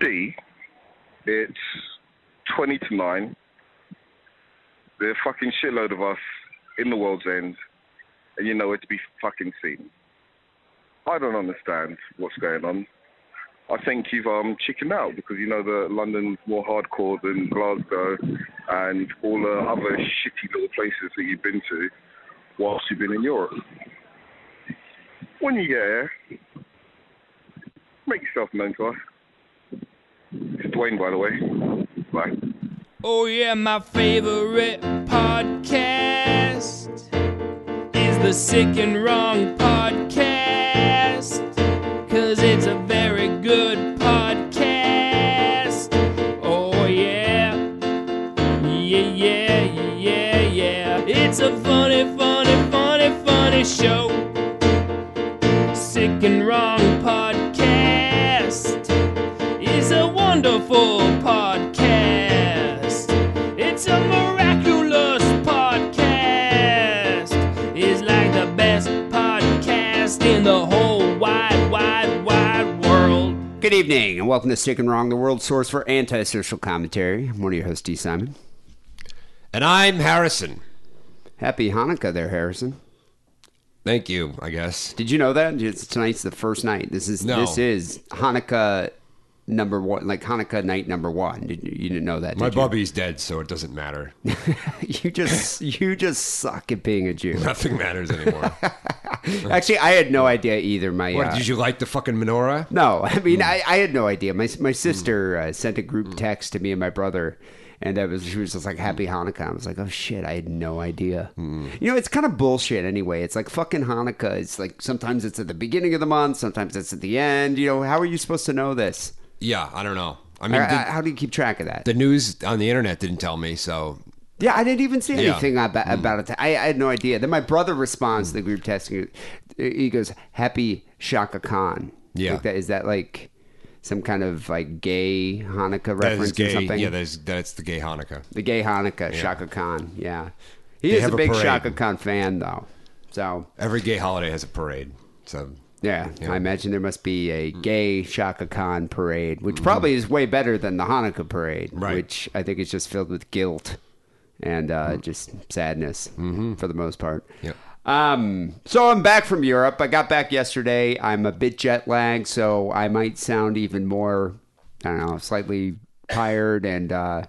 D, it's 20 to 9. There's a fucking shitload of us in the world's end, and you know where to be fucking seen. I don't understand what's going on. I think you've um, chickened out because you know that London's more hardcore than Glasgow and all the other shitty little places that you've been to whilst you've been in Europe. When you get here, make yourself known to us. It's Dwayne, by the way. Bye. Oh yeah, my favorite podcast is the Sick and Wrong podcast. Cause it's a very good podcast. Oh yeah. Yeah, yeah, yeah, yeah. It's a funny, podcast. It's a miraculous podcast. It's like the best podcast in the whole wide, wide, wide world. Good evening, and welcome to Sick and Wrong, the world source for antisocial commentary. I'm one of your hosts, D. Simon. And I'm Harrison. Happy Hanukkah there, Harrison. Thank you, I guess. Did you know that? It's, tonight's the first night. This is No. this is Hanukkah number one, like Hanukkah night number one. Did you, didn't know that? My did you? bubby's dead, so it doesn't matter. you just you just suck at being a Jew. Nothing matters anymore. Actually, I had no idea either. My what, uh, did you like the fucking menorah? No, I mean hmm. I, I had no idea. My my hmm. sister uh, sent a group hmm. text to me and my brother, and I was she was just like Happy Hanukkah. I was like, oh shit, I had no idea. You know, it's kind of bullshit anyway. It's like fucking Hanukkah. It's like sometimes it's at the beginning of the month, sometimes it's at the end. You know, how are you supposed to know this? Yeah, I don't know. I mean, Or, uh, the, how do you keep track of that? the news on the internet didn't tell me, so Yeah, I didn't even see Yeah. anything about, about it. I, I had no idea. Then my brother responds to the group text. and He goes, "Happy Chaka Khan." Yeah. like that, is that like some kind of like gay Hanukkah that reference is gay. or something? Yeah, that's that's the gay Hanukkah. the gay Hanukkah Chaka Khan. Yeah, he They is a big parade. Chaka Khan fan though. So Every gay holiday has a parade. So yeah, Yeah. I imagine there must be a gay Chaka Khan parade, which probably is way better than the Hanukkah parade, Right. which I think is just filled with guilt and uh, just sadness for the most part. Yep. Um, so I'm back from Europe. I got back yesterday. I'm a bit jet lagged, so I might sound even more, I don't know, slightly tired and uh,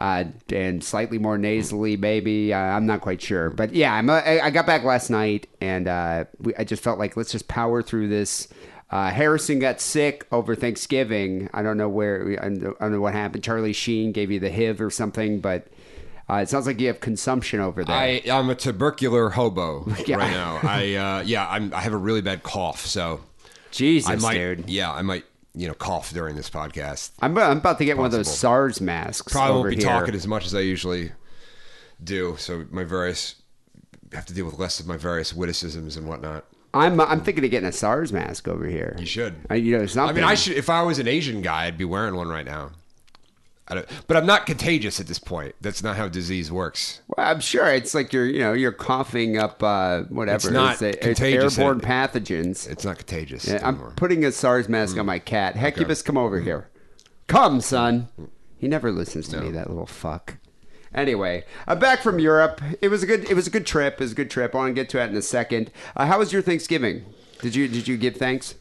uh, and slightly more nasally, maybe. Uh, I'm not quite sure, but yeah, I'm. A, I got back last night, and uh, we, I just felt like let's just power through this. Uh, Harrison got sick over Thanksgiving. I don't know where. I don't I don't know what happened. Charlie Sheen gave you the HIV or something, but uh, it sounds like you have consumption over there. I I'm a tubercular hobo Yeah. right now. I uh, yeah, I'm I have a really bad cough, so Jesus, I might dude. yeah, I might you know cough during this podcast. I'm, I'm about to get one of those SARS masks. Probably won't be here. talking as much as I usually do, so my various have to deal with less of my various witticisms and whatnot. I'm I'm thinking of getting a SARS mask over here. You should. I, you know, it's not. I mean, I should. If I was an Asian guy, I'd be wearing one right now. I don't, but I'm not contagious at this point. That's not how disease works. Well, I'm sure it's like you're, you know, you're coughing up uh, whatever. It's not it's, contagious, airborne it- pathogens. It's not contagious Yeah, I'm putting a SARS mask on my cat. Hecubus, come over here. Come, son. He never listens to me, that little fuck. Anyway, I'm back from Europe. It was a good. It was a good trip. It was a good trip. I want to get to that in a second. Uh, how was your Thanksgiving? Did you Did you give thanks?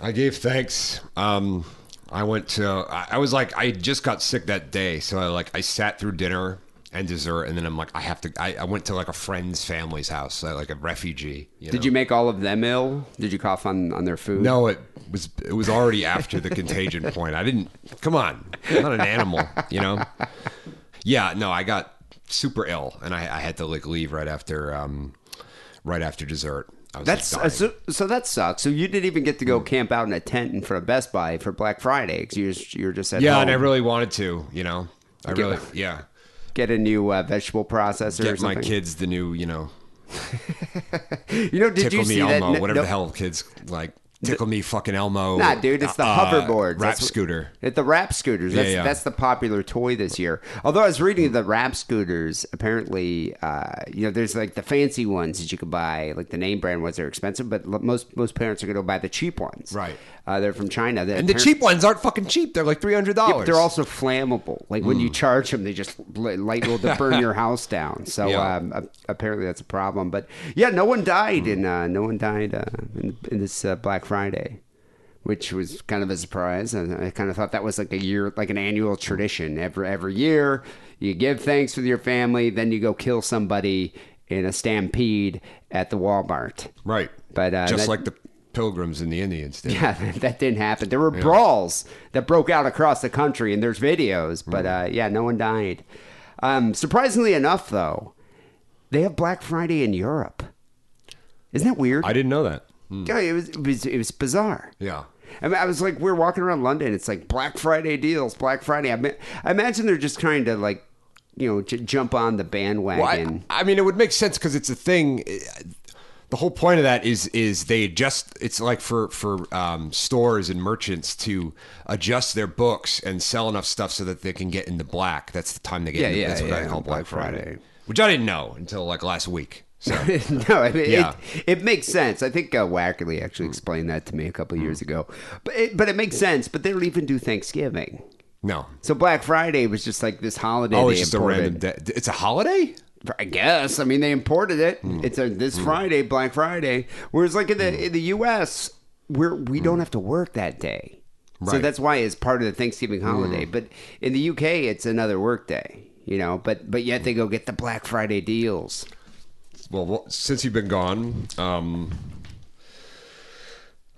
I gave thanks. Um, I went to. I, was like, I just got sick that day, so I like I sat through dinner and dessert, and then I'm like, I have to. I, I went to like a friend's family's house, like, like a refugee. You Did know? you make all of them ill? Did you cough on, on their food? No, it was it was already after the contagion point. I didn't. Come on, I'm not an animal, you know. Yeah, no, I got super ill, and I, I had to like leave right after um, right after dessert. That's like, so, so that sucks. So you didn't even get to go camp out in a tent in front of Best Buy for Black Friday because you're you were just at yeah, home. and I really wanted to, you know. I Get- really, yeah, get a new uh, vegetable processor. or get my kids the new, you know, You know, did tickle you me see Elmo, that? whatever no- the hell kids like. Tickle me fucking Elmo. Nah, dude, it's the uh, hoverboards. Rap what- scooter. It's the rap scooters. That's yeah. that's the popular toy this year. Although I was reading the rap scooters, apparently, uh, you know, there's like the fancy ones that you could buy, like the name brand ones are expensive, but most most parents are going to buy the cheap ones, Right. Uh, they're from China. They're And the cheap ones aren't fucking cheap. They're like three hundred Yeah, dollars. but they're also flammable. Like when you charge them, they just light will burn your house down. So Yeah. um, apparently that's a problem. But yeah, no one died in uh, no one died uh, in, in this uh, Black Friday, which was kind of a surprise. And I kind of thought that was like a year, like an annual tradition. Every every year, you give thanks with your family, then you go kill somebody in a stampede at the Walmart. right. But, uh, just that- like the pilgrims and the Indians did. Yeah, that didn't happen. There were brawls that broke out across the country, and there's videos. But Mm. uh, yeah, no one died. Um, surprisingly enough, though, they have Black Friday in Europe. Isn't that weird? I didn't know that. Hmm. Yeah, it was, it was it was bizarre. Yeah. I, mean, I was like, we're walking around London. It's like Black Friday deals, Black Friday. I, mean, I imagine they're just trying to like, you know, j- jump on the bandwagon. Well, I, I mean, it would make sense because it's a thing. The whole point of that is is they adjust. It's like for for um, stores and merchants to adjust their books and sell enough stuff so that they can get in the black. That's the time they get. Yeah, into, yeah, That's what yeah, I call Black Friday. Friday. which I didn't know until like last week. So no, I mean, Yeah. it, it makes sense. I think uh, Wackerly actually explained that to me a couple years ago. But it, but it makes sense. But they don't even do Thanksgiving. no. So Black Friday was just like this holiday. Oh, it's just a random day. It's a holiday. I guess. I mean, they imported it. Hmm. It's a this Friday, Black Friday. Whereas, like in the in the U.S., we're we don't have to work that day, so Hmm. Right. Hmm. that's why it's part of the Thanksgiving holiday. But in the U.K., it's another work day. You know, but but yet they go get the Black Friday deals. Well, well, since you've been gone, um,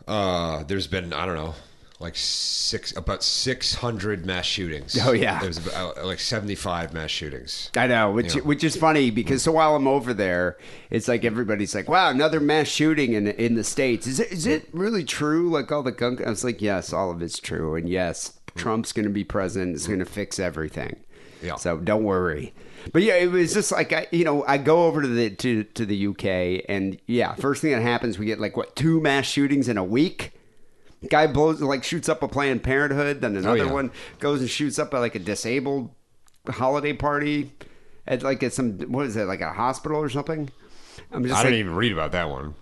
uh, there's been I don't know, like six about six hundred mass shootings. Oh, yeah. there's about, uh, like seventy five mass shootings. I know, which Yeah. which is funny because so while I'm over there, it's like everybody's like, "Wow, another mass shooting in in the states." Is it is it really true? Like all the gun? I was like, "Yes, all of it's true, and yes, Trump's going to be president. It's going to fix everything." Yeah. So don't worry. But yeah, it was just like I, you know, I go over to the to to the UK, and yeah, first thing that happens, we get like what two mass shootings in a week. Guy blows like shoots up a Planned Parenthood, then oh, another yeah. one goes and shoots up a, like a disabled holiday party at like at some what is it like a hospital or something. I'm just I like, didn't even read about that one.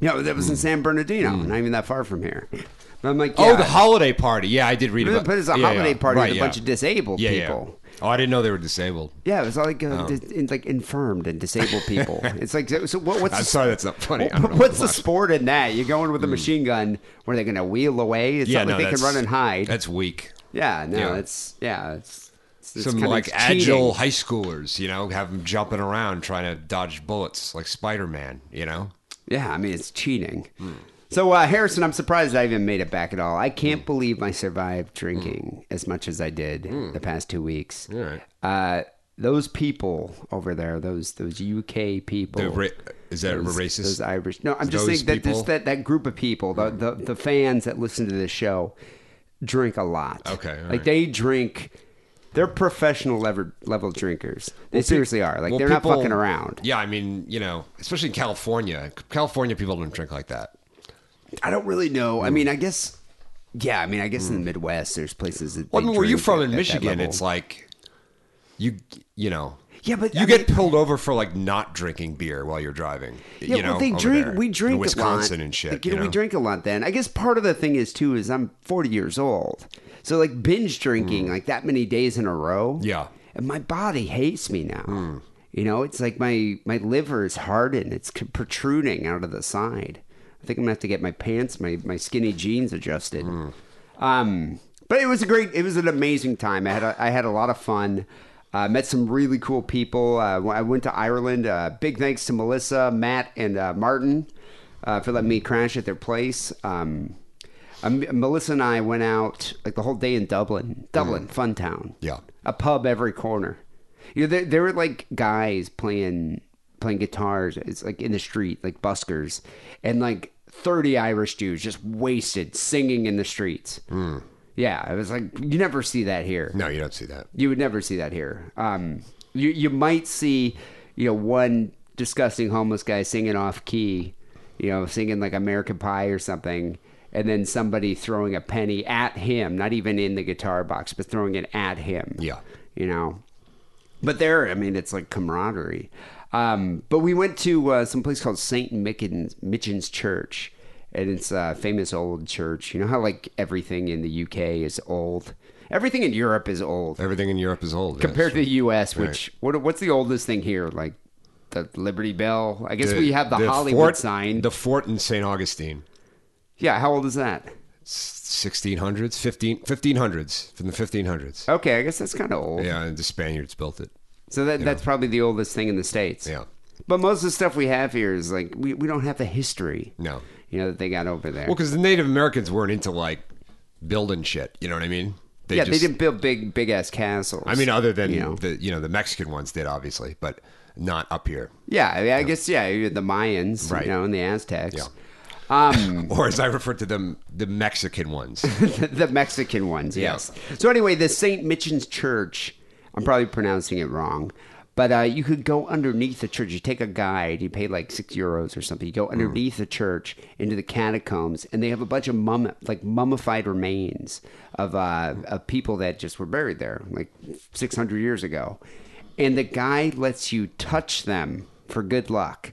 you know, that was in hmm. San Bernardino, hmm. not even that far from here. I'm like, Oh, yeah, the holiday party. Yeah, I did read about. but it's a yeah, holiday yeah. party Right, with a bunch of disabled people. Oh, I didn't know they were disabled. Yeah, it was like uh, Oh. dis- like infirmed and disabled people. it's like so. what, what's I'm the, sorry, that's not funny. What- what's the sport in that? You're going with a machine gun. Where they going to wheel away? It's Yeah, not like no, they can run and hide. That's weak. yeah, no, yeah. it's yeah, it's, it's, Some like agile high schoolers, you know, have them jumping around trying to dodge bullets like Spider Man. You know. Yeah, I mean it's cheating. Hmm. So uh, Harrison, I'm surprised I even made it back at all. I can't believe I survived drinking as much as I did the past two weeks. All right. Uh, those people over there, those those UK people, ra- is that those, racist? Those Irish. No, I'm just saying that that that group of people, the, the the fans that listen to this show, drink a lot. Okay, like right. they drink. They're professional level level drinkers. They seriously are. Like Well, they're people- not fucking around. Yeah, I mean, you know, especially in California. California people don't drink like that. I don't really know. Hmm. I mean, I guess. Yeah, I mean, I guess in the Midwest, there's places that. Well, I mean, where you from in Michigan, it's like you you know. Yeah, but you I get mean- pulled over for like not drinking beer while you're driving. Yeah, you know, well, they drink. there. We drink in Wisconsin a lot. and shit. Like, you you know, we drink a lot. Then I guess part of the thing is too is I'm 40 years old, so like binge drinking like that many days in a row. Hmm. Yeah. Hmm. and my body hates me now. You know, it's like my my liver is hardened. It's protruding out of the side. I think I'm gonna have to get my pants, my my skinny jeans adjusted. Hmm. Um, but it was a great, it was an amazing time. I had a, I had a lot of fun. Uh, met some really cool people. Uh, I went to Ireland. Uh, big thanks to Melissa, Matt, and uh, Martin uh, for letting me crash at their place. Um, um, Melissa and I went out like the whole day in Dublin. Dublin, fun town. Yeah. a pub every corner. You know, there, there were like guys playing playing guitars. It's like in the street, like buskers, and like thirty Irish Jews just wasted singing in the streets. Yeah, it was like you never see that here. No, you don't see that. You would never see that here. Um, you you might see, you know, one disgusting homeless guy singing off key, you know, singing like American Pie or something, and then somebody throwing a penny at him, not even in the guitar box, but throwing it at him. Yeah. you know. But there, I mean, it's like camaraderie. Um, but we went to uh, some place called Saint Mitchin's Church, and it's a famous old church. You know how like everything in the UK is old. Everything in Europe is old Everything in Europe is old. compared to That's the U.S. Which what what's the oldest thing here? Like the Liberty Bell. I guess true. we have the, Hollywood fort, sign. The fort in St. Augustine. yeah, how old is that? 1600s, 15, 1500s, from the 1500s. Okay, I guess that's kind of old. Yeah, and the Spaniards built it. So that that's probably the oldest thing in the states. Yeah. But most of the stuff we have here is like we, we don't have the history. No. You know that they got over there. Well, because the Native Americans weren't into like building shit. You know what I mean? They yeah, just- they didn't build big big ass castles. I mean, other than you know. the you know the Mexican ones did obviously, but not up here. Yeah, I, mean, I guess yeah, the Mayans, Right. you know, and the Aztecs. Yeah. Um, Or as I refer to them, the Mexican ones. the Mexican ones, Yeah. yes. So anyway, the St. Michan's Church, I'm probably pronouncing it wrong, but uh, you could go underneath the church. You take a guide, you pay like six euros or something. You go underneath the church into the catacombs, and they have a bunch of mum like mummified remains of uh, of people that just were buried there like 600 years ago, and the guide lets you touch them for good luck.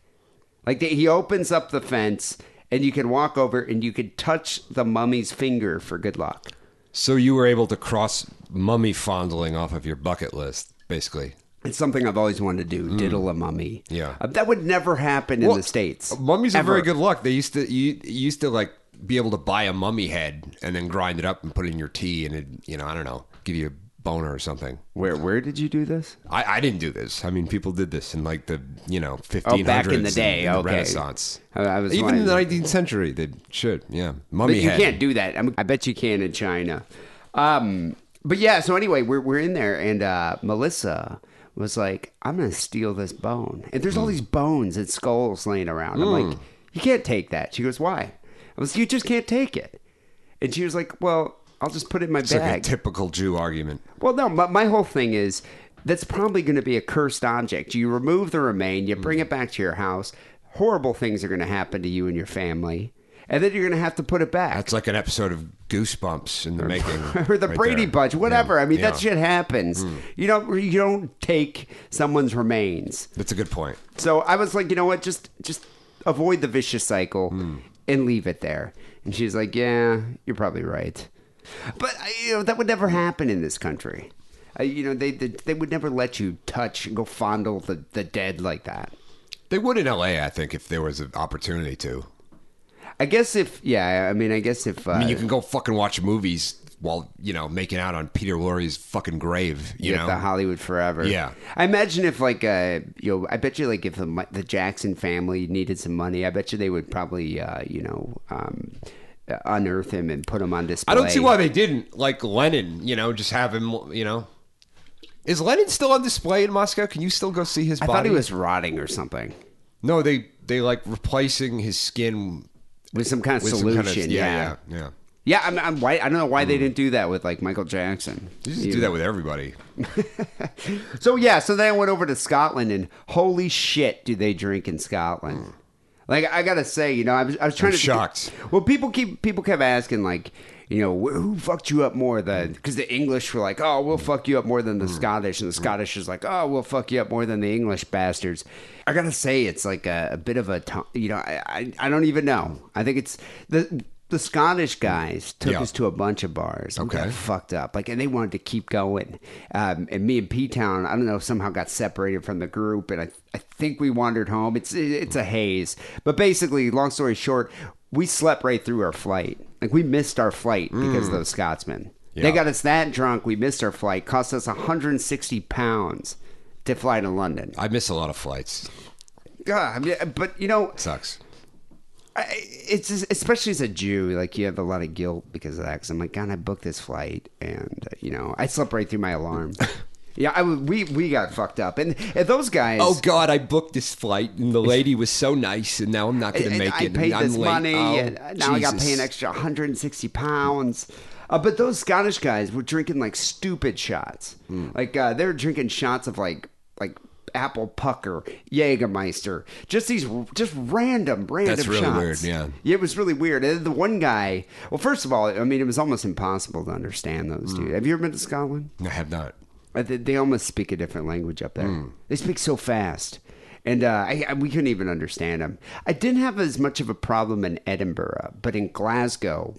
Like they, he opens up the fence. And you can walk over and you can touch the mummy's finger for good luck. so you were able to cross mummy fondling off of your bucket list, basically. It's something I've always wanted to do. Diddle a mummy. Yeah. Uh, that would never happen in Well, the states. Mummies are Ever. very good luck. They used to you, you used to like be able to buy a mummy head and then grind it up and put it in your tea and it you know I don't know give you a boner or something. Where where did you do this? I, I didn't do this. I mean, people did this in like the you know 1500s. Oh, back in the day, and the okay. Renaissance. I- I was Even in the wondering. 19th century, they should. Yeah, mummy But you head. can't do that. I, mean, I bet you can in China. Um, but yeah. So anyway, we're we're in there, and uh, Melissa was like, "I'm gonna steal this bone." And there's all Hmm. these bones and skulls laying around. I'm like, "You can't take that." She goes, "Why?" I was, like, "You just can't take it." And she was like, "Well, I'll just put it in my It's like a bag." typical Jew argument. Well, no, my, my whole thing is that's probably going to be a cursed object. You remove the remain, you bring it back to your house. Horrible things are going to happen to you and your family, and then you're going to have to put it back. That's like an episode of Goosebumps in the making, or the right Brady there. Bunch, whatever. Yeah, I mean, yeah. That shit happens. You don't you don't take someone's remains. That's a good point. So I was like, you know what? Just just avoid the vicious cycle Hmm. and leave it there. And she's like, yeah, you're probably right. But you know that would never happen in this country. Uh, you know they, they they would never let you touch and go fondle the, the dead like that. They would in L.A. I think if there was an opportunity to. I guess if yeah, I mean I guess if uh, I mean, you can go fucking watch movies while you know making out on Peter Lorre's fucking grave. You know, the Hollywood Forever. Yeah. I imagine if like uh you know I bet you like if the, the Jackson family needed some money, I bet you they would probably uh you know um unearth him and put him on display. I don't see why they didn't. Like Lenin, you know, just have him. You know, is Lenin still on display in Moscow? Can you still go see his I body? I thought he was rotting or something No, they they like replacing his skin with some kind of with solution. kind of, yeah, yeah, yeah, yeah. I'm, I'm why I don't know why they hmm. didn't do that with like Michael Jackson. You just do that with everybody. So yeah, so then I went over to Scotland, and holy shit, do they drink in Scotland? Hmm. Like I gotta say, you know, I was, I was trying I'm to shocked. Well, people keep people kept asking like, you know, wh- who fucked you up more? than? Mm. because the English were like, oh, we'll fuck you up more than the mm. Scottish, and the mm. Scottish is like, oh, we'll fuck you up more than the English bastards. I gotta say, it's like a, a bit of a, you know, I, I I don't even know. I think it's the. The Scottish guys took Yeah. us to a bunch of bars. Okay. fucked up. Like, and they wanted to keep going. Um, and me and P Town, I don't know, somehow got separated from the group, and I, I think we wandered home. It's it's a haze. But basically, long story short, we slept right through our flight. Like, we missed our flight because of those Scotsmen. They got us that drunk. We missed our flight. Cost us 160 pounds to fly to London. I miss a lot of flights. God, I mean, but you know, Sucks. I, it's just- especially as a Jew, like you have a lot of guilt because of that. Because I'm like, God, I booked this flight, and uh, you know, I slept right through my alarm. yeah, I, we we got fucked up, and, and those guys. Oh God, I booked this flight and the lady was so nice, and now I'm not going to make I it. paid and I'm this late. money, Oh, and now I got to pay an extra 160 pounds. Uh, but those Scottish guys were drinking like stupid shots. Hmm. Like uh, they were drinking shots of like like apple pucker, Jägermeister, just these just random random That's really shots. weird, yeah. Yeah, it was really weird. And the one guy, well, first of all, I mean, it was almost impossible to understand those Hmm. dudes. Have you ever been to Scotland? I have not. Uh, They, they almost speak a different language up there. Hmm. They speak so fast. And uh, I, I- we couldn't even understand them. I didn't have as much of a problem in Edinburgh, but in Glasgow,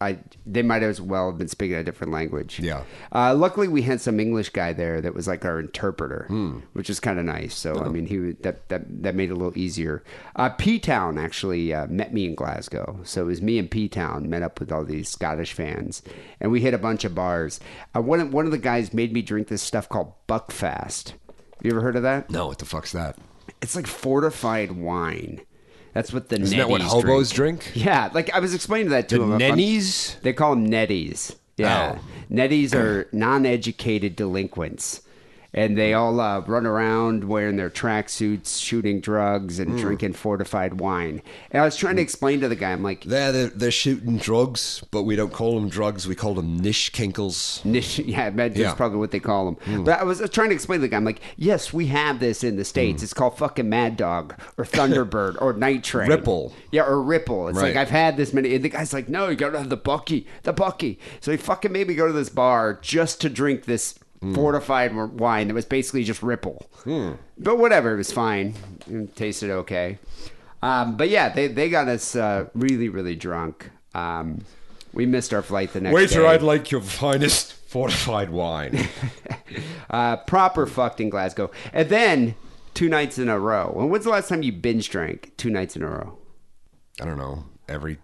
I they might as well have been speaking a different language. Yeah. Uh, luckily, we had some English guy there that was like our interpreter, which is kind of nice. So I mean, he that that that made it a little easier. Uh, P Town actually uh, met me in Glasgow, so it was me and P Town met up with all these Scottish fans, and we hit a bunch of bars. Uh, one of, one of the guys made me drink this stuff called Buckfast. You ever heard of that? No, what the fuck's that? It's like fortified wine. That's what the Isn't that what hobos drink? Yeah, like I was explaining that to The him. I'm- nennies? They call them netties. Yeah, Oh. netties are non-educated delinquents, and they all uh, run around wearing their tracksuits, shooting drugs, Hmm. and drinking fortified wine. And I was trying to explain to the guy, I'm like, They're, they're they're shooting drugs, but we don't call them drugs. We call them niche kinkles. Niche, yeah, that's Yeah. Hmm. probably what they call them. But I was trying to explain to the guy, I'm like, yes, we have this in the states. Hmm. It's called fucking Mad Dog or Thunderbird or Night Train. Ripple. Yeah, or Ripple. It's like I've had this many. And the guy's like, no, you gotta have the Bucky, the Bucky. So he fucking made me go to this bar just to drink this Hmm. fortified wine that was basically just Ripple. But whatever, it was fine. It tasted okay. Um, but yeah, they they got us uh, really really drunk. Um, we missed our flight the next day. Waiter, I'd like your finest fortified wine. uh, proper fucked in Glasgow, and then two nights in a row. And when's the last time you binge drank two nights in a row? I don't know, every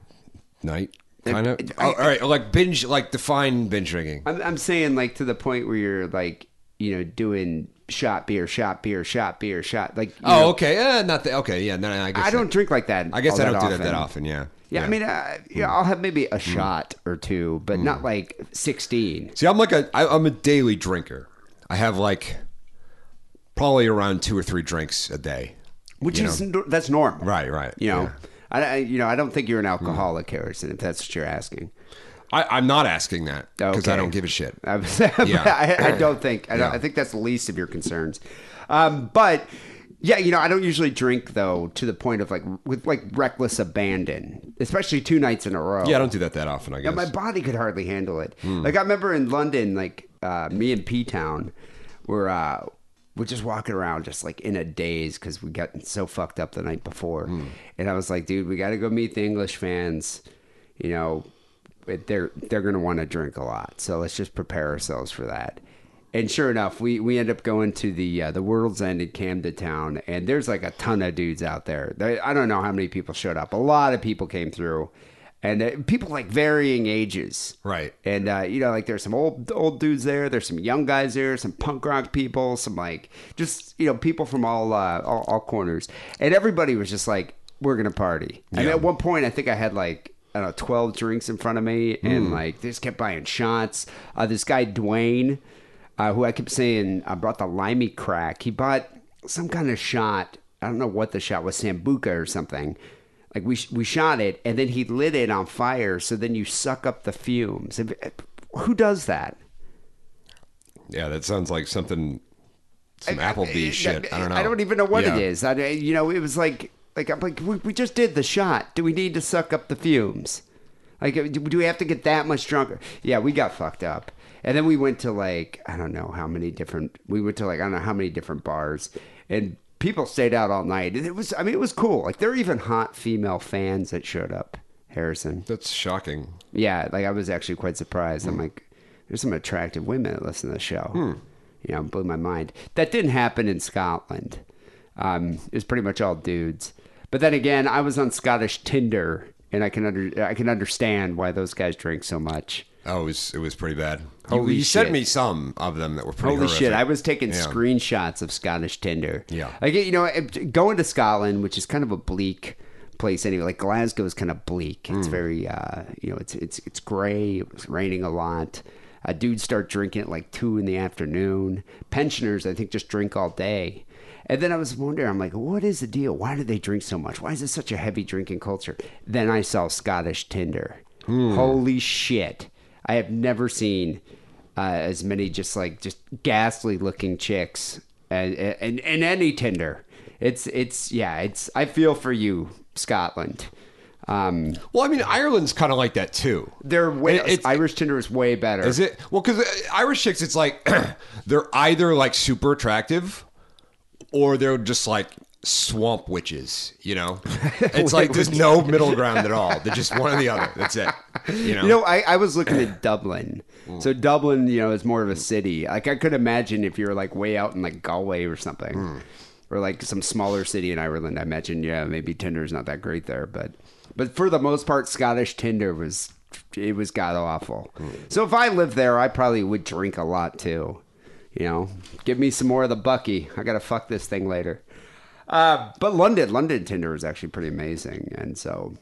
night, kind of. I- Oh, all right, like binge, like define binge drinking. I'm, I'm saying like to the point where you're like, you know, doing shot beer, shot beer, shot beer, shot like. you Oh, know, okay, uh, not the, okay, yeah. No, I guess I don't drink like that. I guess I don't do that often. that often. Yeah. Yeah, I mean, uh, yeah, I'll have maybe a shot or two, but Mm. not like sixteen. See, I'm like a, I, I'm a daily drinker. I have like probably around two or three drinks a day. Which is know? that's normal, Right, right, You know, yeah. I, I, you know, I don't think you're an alcoholic, Harrison. If that's what you're asking. I, I'm not asking that because I don't give a shit. I, Yeah. I, I don't think. I, don't, Yeah. I think that's the least of your concerns. Um, but yeah, you know, I don't usually drink though to the point of like with like reckless abandon, especially two nights in a row. Yeah, I don't do that that often. I guess. my body could hardly handle it. Hmm. Like I remember in London, like uh, me and P Town were uh, we're just walking around just like in a daze because we got so fucked up the night before, Hmm. and I was like, dude, we got to go meet the English fans. You know, they're they're gonna want to drink a lot, so let's just prepare ourselves for that. And sure enough, we, we end up going to the uh, the World's End in Camden Town, and there's like a ton of dudes out there. They, I don't know how many people showed up. A lot of people came through, and uh, people like varying ages. Right. And uh, you know, like there's some old old dudes there. There's some young guys there. Some punk rock people. Some like just you know people from all uh, all, all corners. And everybody was just like, "We're gonna party." And at one point, I think I had like. I don't know, 12 drinks in front of me, and Hmm. like, they just kept buying shots. Uh, this guy, Dwayne, uh, who I kept saying I brought the limey crack. He bought some kind of shot. I don't know what the shot was, sambuca or something. Like we we shot it, and then he lit it on fire. So then you suck up the fumes. Who does that? yeah, that sounds like something. Some Applebee's shit. I don't know. I don't even know what Yeah. it is. I, you know, it was like like I'm like we, we just did the shot. Do we need to suck up the fumes? Like, uh, do do we have to get that much drunker? Yeah, we got fucked up, and then we went to like I don't know how many different. We went to like I don't know how many different bars, and people stayed out all night. It was I mean it was cool. Like there were even hot female fans that showed up. Harrison. That's shocking. Yeah, like I was actually quite surprised. I'm like, there's some attractive women that listen to the show. You know, blew my mind. That didn't happen in Scotland. Um, it was pretty much all dudes. But then again, I was on Scottish Tinder, and I can under I can understand why those guys drink so much. Oh, it was it was pretty bad. Holy you, you sent me some of them that were pretty. Holy shit! I was taking Yeah. screenshots of Scottish Tinder. Yeah. like you know, going to Scotland, which is kind of a bleak place anyway. Like Glasgow is kind of bleak. It's Hmm. very, uh, you know, it's it's it's gray. It was raining a lot. Uh, dudes start drinking at like two in the afternoon. Pensioners, I think, just drink all day. And then I was wondering, I'm like, what is the deal? Why do they drink so much? Why is this such a heavy drinking culture? Then I saw Scottish Tinder. Hmm. Holy shit! I have never seen uh, as many just like just ghastly looking chicks and and and any Tinder. It's it's yeah. It's I feel for you, Scotland. Um, Well, I mean, Ireland's kind of like that too. they're way Irish Tinder is way better. Is it? Well, because Irish chicks, it's like they're either like super attractive, or they're just like swamp witches. You know, it's like there's no middle ground at all. They're just one or the other. That's it. You know. You know, I, I was looking at Dublin. Hmm. So Dublin, you know, is more of a city. Like I could imagine if you're like way out in like Galway or something, hmm. or like some smaller city in Ireland. I imagine, yeah, maybe Tinder's not that great there, but but for the most part, Scottish Tinder was it was god awful. Hmm. So if I lived there, I probably would drink a lot too. You know, give me some more of the Bucky. I gotta fuck this thing later. Uh, but London, London Tinder was actually pretty amazing, and so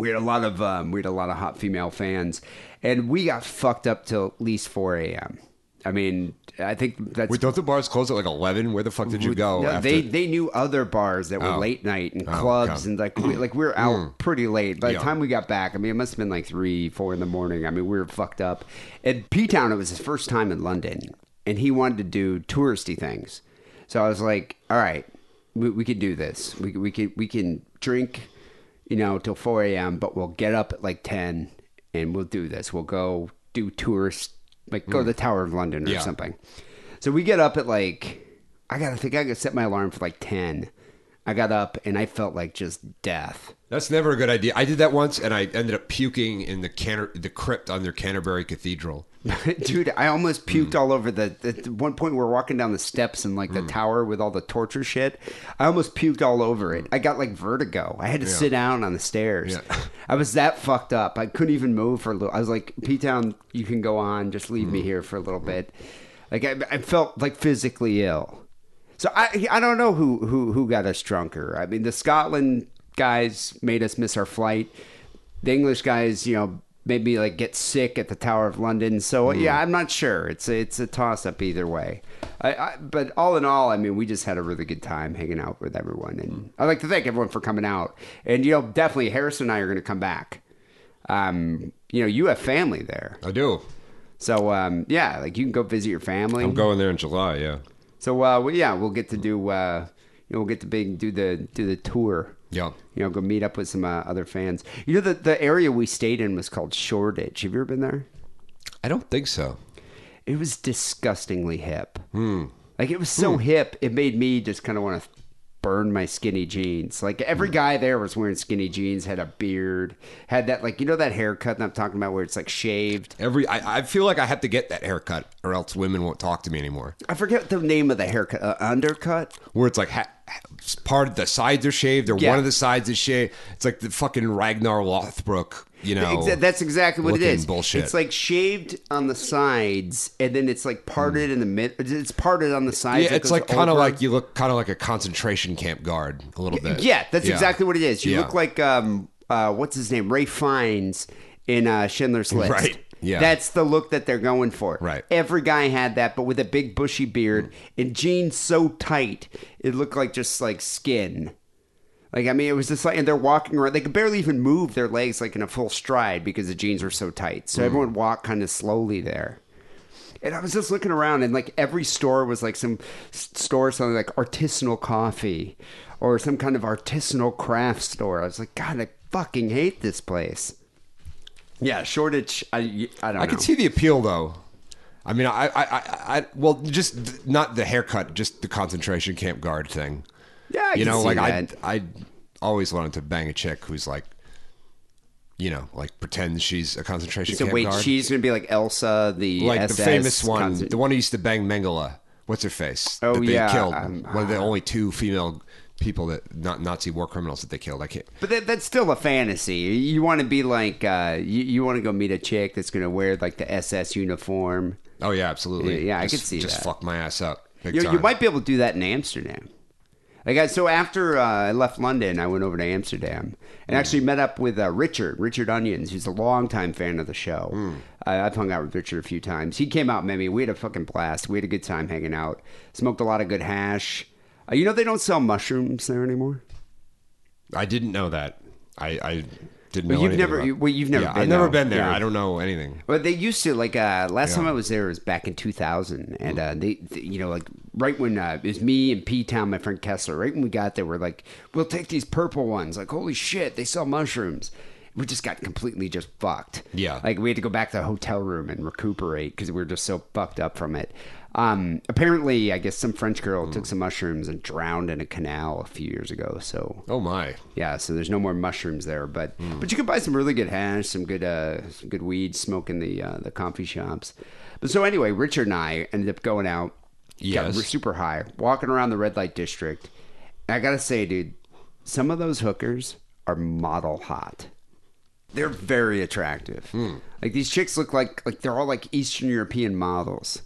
we had a lot of um, we had a lot of hot female fans, and we got fucked up till at least four a.m. I mean, I think that's Wait, don't the bars close at like eleven? Where the fuck did you go? no, after? they they knew other bars that were Oh. late night and Oh, clubs. Hmm. and like we, like we were out pretty late. By the Yeah. time we got back, I mean it must have been like three, four in the morning. I mean we were fucked up. At P Town, it was his first time in London, and he wanted to do touristy things. So I was like, all right, we, we can do this. We we can we can drink, you know, till four a.m. But we'll get up at like ten, and we'll do this. We'll go do tours, like go to the Tower of London or Hmm. Yeah. something. So we get up at like I gotta think I could set my alarm for like ten. I got up and I felt like just death. That's never a good idea. I did that once, and I ended up puking in the Canter- the crypt under Canterbury Cathedral. Dude, I almost puked all over the. At one point, we're walking down the steps in like the mm. tower with all the torture shit. I almost puked all over it. I got like vertigo. I had to sit down on the stairs. I was that fucked up. I couldn't even move for a little. I was like, P Town, you can go on. Just leave me mm. here for a little bit. Like I, I felt like physically ill. So I I don't know who who who got us drunker. I mean, the Scotland guys made us miss our flight. The English guys, you know, made me like get sick at the Tower of London. So yeah, I'm not sure. It's a, it's a toss up either way. I, I, but all in all, I mean, we just had a really good time hanging out with everyone, and I'd like to thank everyone for coming out. And you know, definitely Harrison and I are going to come back. Um, you know, you have family there, I do. so um, yeah, like you can go visit your family. I'm going there in July. Yeah. So uh, well, yeah, we'll get to do uh, you know we'll get to big do the do the tour. Yeah. You know, go meet up with some uh, other fans. You know, the the area we stayed in was called Shoreditch. Have you ever been there? I don't think so. It was disgustingly hip. Like it was so hip, it made me just kind of want to burn my skinny jeans. Like every guy there was wearing skinny jeans, had a beard, had that like you know that haircut that I'm talking about where it's like shaved. Every I, I feel like I have to get that haircut, or else women won't talk to me anymore. I forget the name of the haircut. Uh, undercut. Where it's like ha- part of the sides are shaved, or Yeah. one of the sides is shaved. It's like the fucking Ragnar Lothbrok, you know. That's exactly what it is. Bullshit. It's like shaved on the sides, and then it's like parted in the mid. It's parted on the sides. yeah, it's like kind of like you look kind of like a concentration camp guard a little bit. Yeah, that's exactly what it is. You Yeah. look like um, uh, what's his name, Ralph Fiennes in uh, Schindler's List. Right, yeah. that's the look that they're going for. Right. Every guy had that, but with a big bushy beard and jeans so tight, it looked like just like skin. Like I mean, it was just like, and they're walking around. They could barely even move their legs like in a full stride because the jeans were so tight. So mm. everyone walked kind of slowly there. And I was just looking around, and like every store was like some s- store selling like artisanal coffee or some kind of artisanal craft store. I was like, God, I fucking hate this place. Yeah, Shoreditch. I I don't know. I know. can see the appeal though. I mean, I, I, I, I well, just th- not the haircut, just the concentration camp guard thing. Yeah, I you know, like that. I, I always wanted to bang a chick who's like, you know, like pretends she's a concentration So camp wait, guard. she's gonna be like Elsa, the like the famous one, concent- the one who used to bang Mengele. What's her face? Oh, that they yeah, killed. um, one of the only two female people that not Nazi war criminals that they killed. I can't. But that, that's still a fantasy. You want to be like, uh, you, you want to go meet a chick that's going to wear like the SS uniform. Oh yeah, absolutely. Yeah, I just, could see just that. fuck my ass up. You, you might be able to do that in Amsterdam. Like I, so after uh, I left London, I went over to Amsterdam and actually met up with uh, Richard, Richard Onions, who's a longtime fan of the show. Uh, I've hung out with Richard a few times. He came out, met me. We had a fucking blast. We had a good time hanging out. Smoked a lot of good hash. Uh, you know they don't sell mushrooms there anymore. I didn't know that. I, I didn't Well, know. you've anything never- about- you- well, you've never Yeah, been I've never though. been there. Yeah. I don't know anything. Well, they used to like uh, last time I was there was back in 2000, and uh, they, they- you know, like right when uh, it was me and P Town, my friend Kessler. Right when we got there, we're like, we'll take these purple ones. Like, holy shit, they sell mushrooms. we just got completely just fucked. Yeah. like we had to go back to the hotel room and recuperate because we were just so fucked up from it. Um, apparently, I guess some French girl Hmm. took some mushrooms and drowned in a canal a few years ago. So Oh my. yeah, so there's no more mushrooms there, but Hmm. but you can buy some really good hash, some good uh, some good weed, smoke in the uh, the coffee shops. But so anyway, Richard and I ended up going out, Yes. super high, walking around the red light district. And I gotta say, dude, some of those hookers are model hot. They're very attractive. Hmm. Like these chicks look like like they're all like Eastern European models.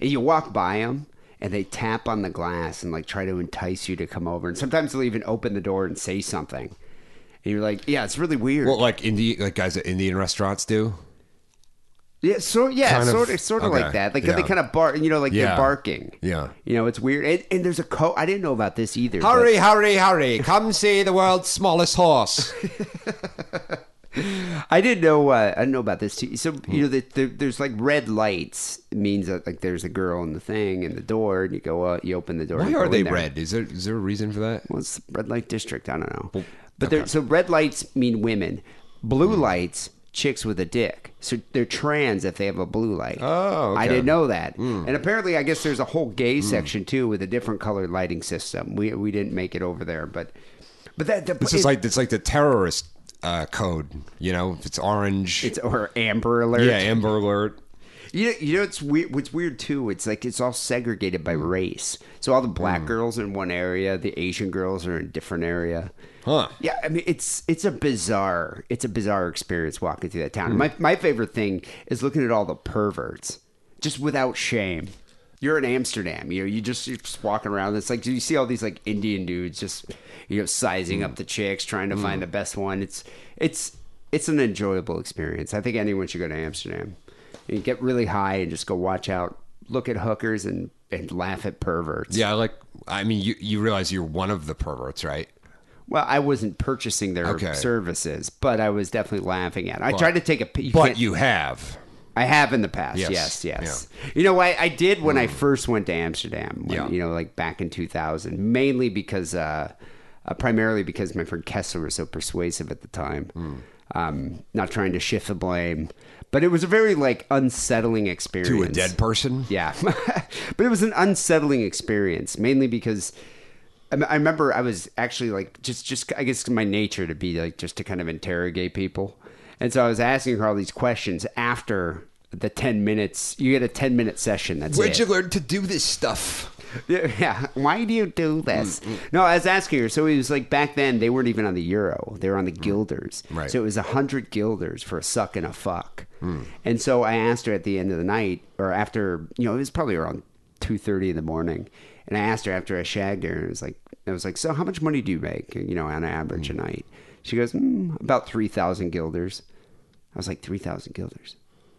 And you walk by them and they tap on the glass and like try to entice you to come over. And sometimes they'll even open the door and say something. And you're like, yeah, it's really weird. Well, like Indian, like guys at Indian restaurants do. yeah, so yeah, kind sort of, sort of okay, like that. Like yeah. they kind of bark, you know, like Yeah. they're barking. Yeah. you know, it's weird. And, and there's a coat. I didn't know about this either. but- Hurry, hurry, hurry! Come see the world's smallest horse. I didn't know. Uh, I didn't know about this too. So Hmm. you know, the, the, there's like red lights It means that like there's a girl in the thing in the door, and you go out, you open the door. Why are they red? Is there is there a reason for that? Well, it's the red light district. I don't know. Well, but okay. so red lights mean women. Blue lights, chicks with a dick. So they're trans if they have a blue light. Oh, I didn't know that. And apparently, I guess there's a whole gay section too with a different colored lighting system. We we didn't make it over there, but but that the, This is like it's like the terrorist uh, code. You know, if it's orange. it's or Amber Alert. yeah, Amber Alert. You know, you know it's weird. What's weird too? It's like it's all segregated by race. So all the black girls in one area, the Asian girls are in a different area. Huh. Yeah, I mean it's it's a bizarre it's a bizarre experience walking through that town. Hmm. My my favorite thing is looking at all the perverts, just without shame. You're in Amsterdam, you know. You just you're just walking around. It's like do you see all these like Indian dudes just you know sizing Hmm. up the chicks, trying to find the best one. It's it's it's an enjoyable experience. I think anyone should go to Amsterdam. You get really high and just go watch out, look at hookers and and laugh at perverts. Yeah, like I mean, you you realize you're one of the perverts, right? Well, I wasn't purchasing their Okay. services, but I was definitely laughing at. it. I tried to take a. You But you have. I have in the past. Yes. Yes, yes. You know, I, I did when I first went to Amsterdam. When, Yeah. You know, like back in 2000, mainly because, uh, uh, primarily because my friend Kessler was so persuasive at the time. Um, not trying to shift the blame, but it was a very like unsettling experience To a dead person? yeah, but it was an unsettling experience, mainly because I, I remember I was actually like just just I guess my nature to be like just to kind of interrogate people, and so I was asking her all these questions after the ten minutes. You get a ten minute session. That's Where'd it. you learn to do this stuff? Yeah, yeah. Why do you do this? Mm, mm. No, I was asking her. So it was like back then they weren't even on the euro; they were on the mm. guilders. Right. So it was a hundred guilders for a suck and a fuck. And so I asked her at the end of the night, or after you know, it was probably around two thirty in the morning. And I asked her after I shagged her, and it was like, I was like, so how much money do you make? You know, on average a night. She goes, mm, about three thousand guilders. I was like, three thousand guilders.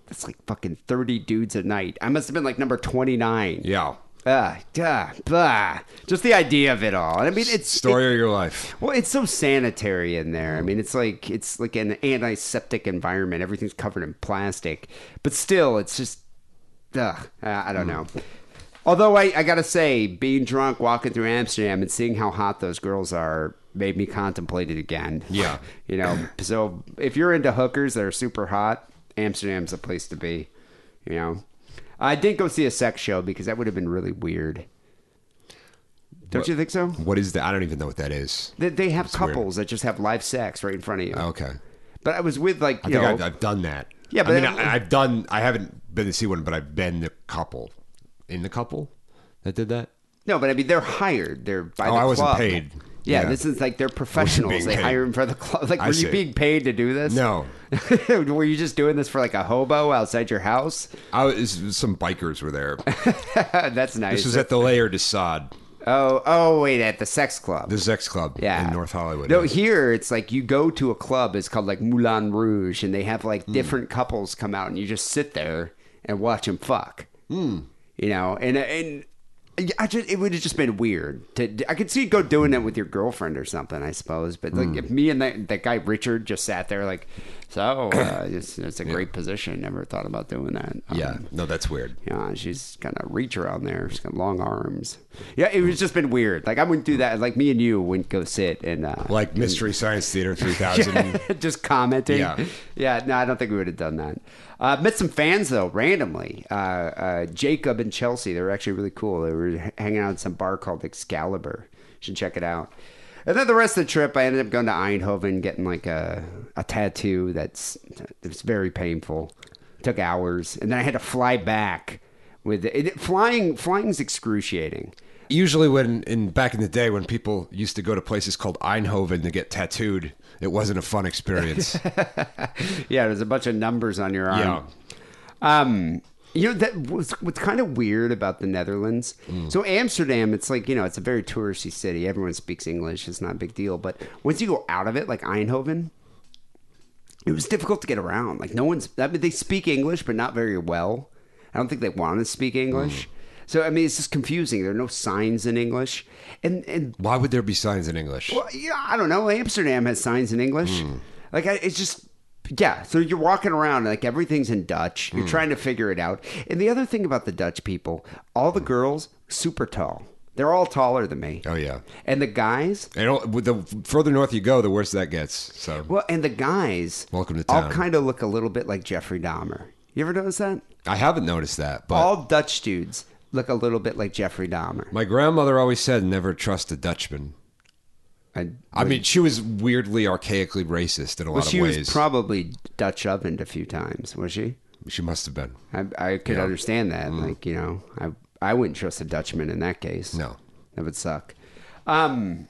That's like fucking thirty dudes a night. I must have been like number twenty nine. Yeah. Ah, duh, blah. Just the idea of it all. And I mean, it's Story it- of your life. well, it's so sanitary in there. I mean, it's like it's like an antiseptic environment. Everything's covered in plastic, but still, it's just, ugh, I don't know. Although I, I gotta say, being drunk, walking through Amsterdam, and seeing how hot those girls are made me contemplate it again. Yeah. you know. So if you're into hookers that are super hot, Amsterdam's the place to be. You know, I didn't go see a sex show because that would have been really weird. Don't What- you think so? What is that? I don't even know what that is. They, they have weird. couples that just have live sex right in front of you. Oh, okay. But I was with like I you think know, I've, I've done that. Yeah, but I mean, I, I've done. I haven't been to see one, but I've been the couple in the couple that did that. no, but I mean they're hired. They're by Oh, the I wasn't club. paid. Yeah, Yeah. this is like they're professionals. They paid. hire them for the club. Like, I were see. you being paid to do this? No, were you just doing this for like a hobo outside your house? I was. Some bikers were there. That's nice. This was at the Lair de Sade, oh, oh, wait, at the sex club. the sex Club yeah, in North Hollywood. No, here it's like you go to a club. It's called like Moulin Rouge, and they have like different couples come out, and you just sit there and watch them fuck. Hmm. You know, and and I just it would have just been weird. To I could see you go doing it with your girlfriend or something, I suppose. But like hmm. if me and that that guy Richard just sat there like So uh, it's, it's a great position. Never thought about doing that. Um, Yeah, no, that's weird. Yeah, she's kind of reach around there. She's got long arms. Yeah, it was just been weird. Like I wouldn't do that. Like me and you wouldn't go sit and uh, Like Mystery Science Theater 3000. just commenting. Yeah. yeah. No, I don't think we would have done that. Uh, met some fans though randomly. Uh, uh, Jacob and Chelsea. They were actually really cool. They were hanging out at some bar called Excalibur. You should check it out. And then the rest of the trip, I ended up going to Eindhoven, getting like a a tattoo. That's it was very painful. took hours, and then I had to fly back. With it, flying, flying's excruciating. Usually, when in back in the day, when people used to go to places called Eindhoven to get tattooed, it wasn't a fun experience. Yeah, there's a bunch of numbers on your arm. yeah. Um, you know that was what's kind of weird about the Netherlands. Mm. So Amsterdam, it's like you know, it's a very touristy city. Everyone speaks English. It's not a big deal. But once you go out of it, like Eindhoven, it was difficult to get around. Like no one's. I mean, they speak English, but not very well. I don't think they want to speak English. Mm. So I mean, it's just confusing. There are no signs in English, and and Why would there be signs in English? well, yeah, I don't know. Amsterdam has signs in English. Mm. Like, I, it's just, yeah. So you're walking around, like, everything's in Dutch. You're hmm. trying to figure it out. And the other thing about the Dutch people, all the girls, super tall. They're all taller than me. Oh yeah. And the guys, And all- the further north you go, the worse that gets. So well, and the guys, Welcome to town. all kind of look a little bit like Jeffrey Dahmer. You ever notice that? I haven't noticed that, but all Dutch dudes look a little bit like Jeffrey Dahmer. my grandmother always said, "Never trust a Dutchman." I, I mean, she was weirdly archaically racist in a well, lot she of ways. was probably Dutch ovened a few times, was she? she must have been. I, I could Yeah. understand that. Like, you know, I I wouldn't trust a Dutchman in that case. No. that would suck. Um,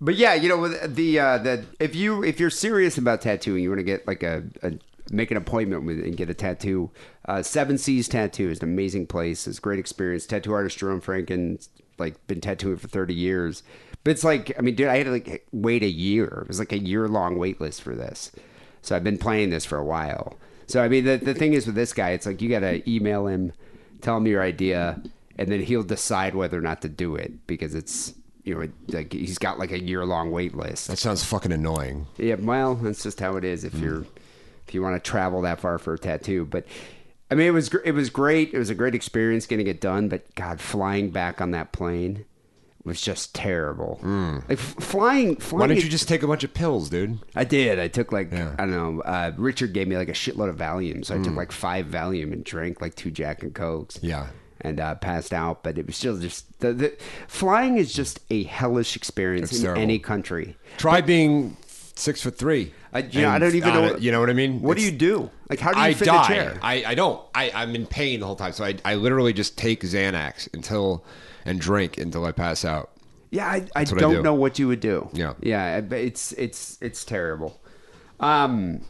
but yeah, you know, with the uh, the if you if you're serious about tattooing, you want to get like a, a make an appointment with and get a tattoo. Uh, Seven Seas Tattoo is an amazing place. It's a great experience. Tattoo artist Jerome Franken, like, been tattooing for thirty years. But it's like, I mean, dude, I had to like wait a year. It was like a year long wait list for this. So I've been playing this for a while. So I mean, the the thing is with this guy, it's like you got to email him, tell him your idea, and then he'll decide whether or not to do it because it's you know like he's got like a year long wait list. That sounds fucking annoying. Yeah, well, that's just how it is if you're mm. if you want to travel that far for a tattoo. But I mean, it was it was great. It was a great experience getting it done. But God, flying back on that plane was just terrible. Like f- flying, flying. Why didn't you just take a bunch of pills, dude? I did. I took like Yeah. I don't know. Uh, Richard gave me like a shitload of Valium, so I took like five Valium and drank like two Jack and Cokes. Yeah. and uh, passed out. But it was still just the, the flying is just a hellish experience It's in terrible. any country. Try being six foot three. I, you know, I don't even know. it, you know what I mean? What do you do? Like, how do you I fit die. a chair? I, I don't. I, I'm in pain the whole time. So I, I literally just take Xanax until and drink until I pass out. Yeah, I, I don't do. know what you would do. Yeah. yeah, it's it's it's terrible. Um,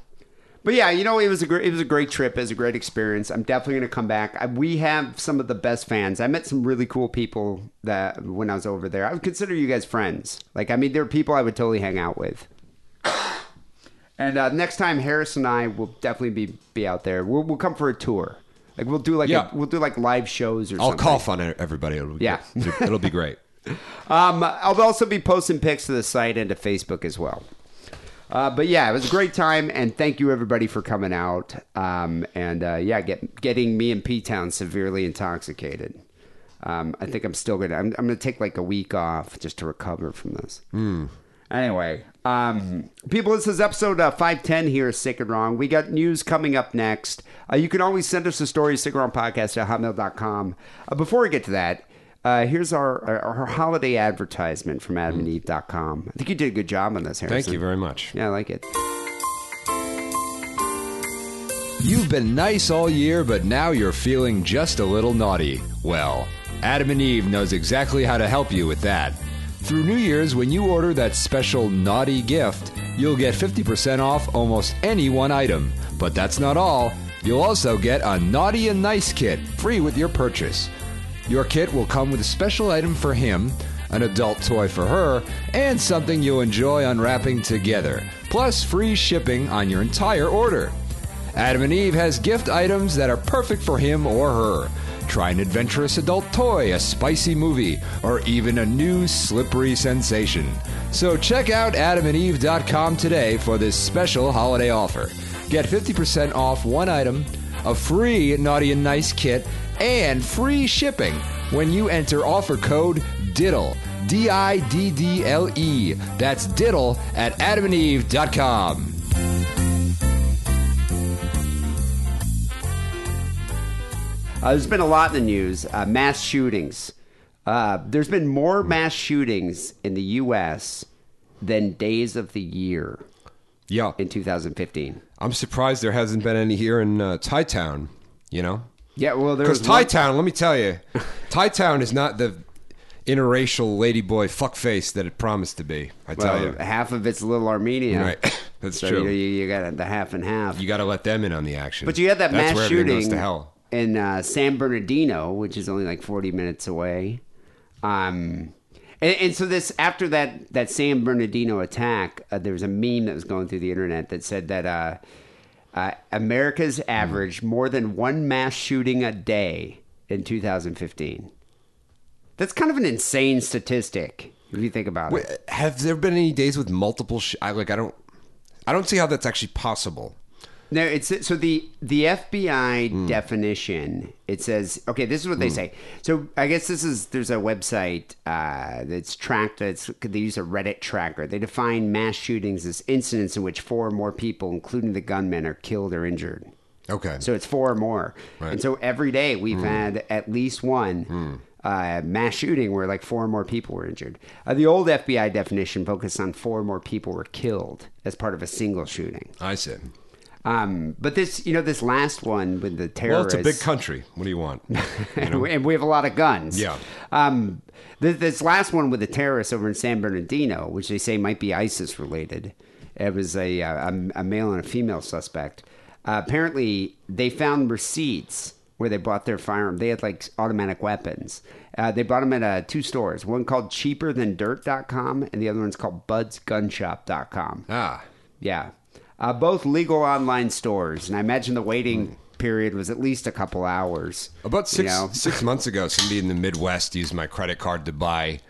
but yeah, you know, it was a great it was a great trip. It was a great experience. I'm definitely going to come back. I, we have some of the best fans. I met some really cool people that when I was over there. I would consider you guys friends. Like, I mean, there are people I would totally hang out with. And uh, next time, Harris and I will definitely be be out there. We'll, we'll come for a tour. Like we'll do like Yeah. a, we'll do like live shows or something. I'll something. cough on everybody. It'll be Yeah. great. it'll be great. Um, I'll also be posting pics to the site and to Facebook as well. Uh, but yeah, it was a great time, and thank you everybody for coming out. Um, and uh, yeah, get, getting me and P Town severely intoxicated. Um, I think I'm still gonna. I'm, I'm gonna take like a week off just to recover from this. Anyway, um, people, this is episode uh, 510 here, Sick and Wrong. We got news coming up next. Uh, you can always send us a story, sickandwrongpodcast at hotmail.com. Uh, before we get to that, uh, here's our, our, our holiday advertisement from adamandeve.com. I think you did a good job on this, Harrison. Thank you very much. Yeah, I like it. You've been nice all year, but now you're feeling just a little naughty. Well, Adam and Eve knows exactly how to help you with that. Through New Year's, when you order that special naughty gift, you'll get 50% off almost any one item. But that's not all. You'll also get a Naughty and Nice kit free with your purchase. Your kit will come with a special item for him, an adult toy for her, and something you'll enjoy unwrapping together, plus free shipping on your entire order. Adam and Eve has gift items that are perfect for him or her. Try an adventurous adult toy, a spicy movie, or even a new slippery sensation. So check out adamandeve.com today for this special holiday offer. Get 50% off one item, a free Naughty and Nice kit, and free shipping when you enter offer code DIDDLE. D I D D L E. That's diddle at adamandeve.com. Uh, there's been a lot in the news. Uh, mass shootings. Uh, there's been more mass shootings in the U.S. than days of the year Yeah. in 2015. I'm surprised there hasn't been any here in uh, Thai Town, you know? Yeah, well, Because Thai Town, let me tell you, Thai Town is not the interracial ladyboy fuckface that it promised to be. I tell you. half of it's little Armenia. Right. That's so, true. You, know, you, you got the half and half. You got to let them in on the action. But you had that That's mass where everything shooting goes to hell. In uh, San Bernardino, which is only like 40 minutes away. Um, and, and so this after that that San Bernardino attack, uh, there was a meme that was going through the internet that said that uh, uh, America's averaged more than one mass shooting a day in 2015. That's kind of an insane statistic if you think about Wait, it. have there been any days with multiple? Sh- I like. I don't. I don't see how that's actually possible. No, it's so the the FBI Hmm. definition. It says okay. This is what they say. So I guess this is there's a website uh, that's tracked. That's they use a Reddit tracker. They define mass shootings as incidents in which four or more people, including the gunman, are killed or injured. Okay. So it's four or more. Right. Hmm. And so every day we've had at least one uh, mass shooting where like four or more people were injured. Uh, the old FBI definition focused on four or more people were killed as part of a single shooting. I see. Um, but this, you know, this last one with the terrorists. Well, it's a big country. What do you want? and, we, and we have a lot of guns. Yeah. Um, this, this last one with the terrorists over in San Bernardino, which they say might be ISIS related. It was a, uh, a, a male and a female suspect. Uh, apparently, they found receipts where they bought their firearm. They had like automatic weapons. Uh, they bought them at uh, two stores. One called cheaperthandirt.com and the other one's called budsgunshop.com. ah. Yeah. Uh, both legal online stores. And I imagine the waiting period was at least a couple hours. About six You know? six months ago, somebody in the Midwest used my credit card to buy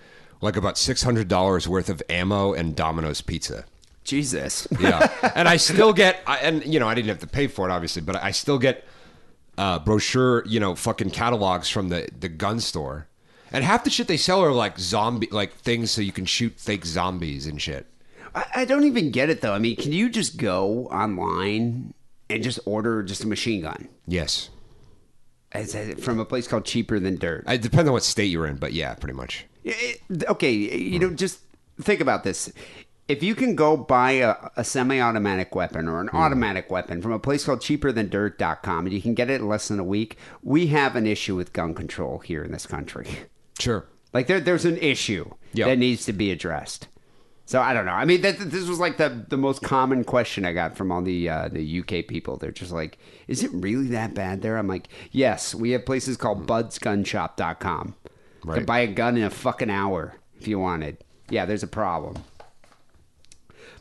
like about six hundred dollars worth of ammo and Domino's pizza. Jesus. Yeah, and I still get, I, and you know, I didn't have to pay for it, obviously, but I still get uh, brochure, you know, fucking catalogs from the the gun store, and half the shit they sell are like zombie, like things so you can shoot fake zombies and shit. I, I don't even get it, though. I mean, can you just go online and just order just a machine gun Yes, from a place called Cheaper Than Dirt? it depends on what state you're in, but yeah, pretty much. It- okay, you know, just think about this. If you can go buy a, a semi-automatic weapon or an hmm. automatic weapon from a place called cheaperthandirt.com and you can get it in less than a week, we have an issue with gun control here in this country. Sure. Like there, there's an issue Yep. that needs to be addressed. So I don't know. I mean, that, this was like the the most common question I got from all the uh, the UK people. They're just like, "Is it really that bad there?" I'm like, "Yes, we have places called BudsGunShop.com. You Right. could buy a gun in a fucking hour if you wanted. Yeah, there's a problem."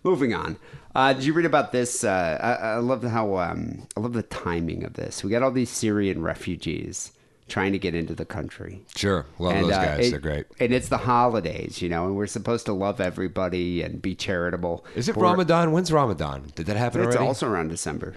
Moving on. Uh, did you read about this? Uh, I, I love how um, I love the timing of this. We got all these Syrian refugees trying to get into the country. Sure. Love And, those uh, guys. it- They're great. And it's the holidays, you know, and we're supposed to love everybody and be charitable. Is it Ramadan? When's Ramadan? Did that happen It's already? also around December.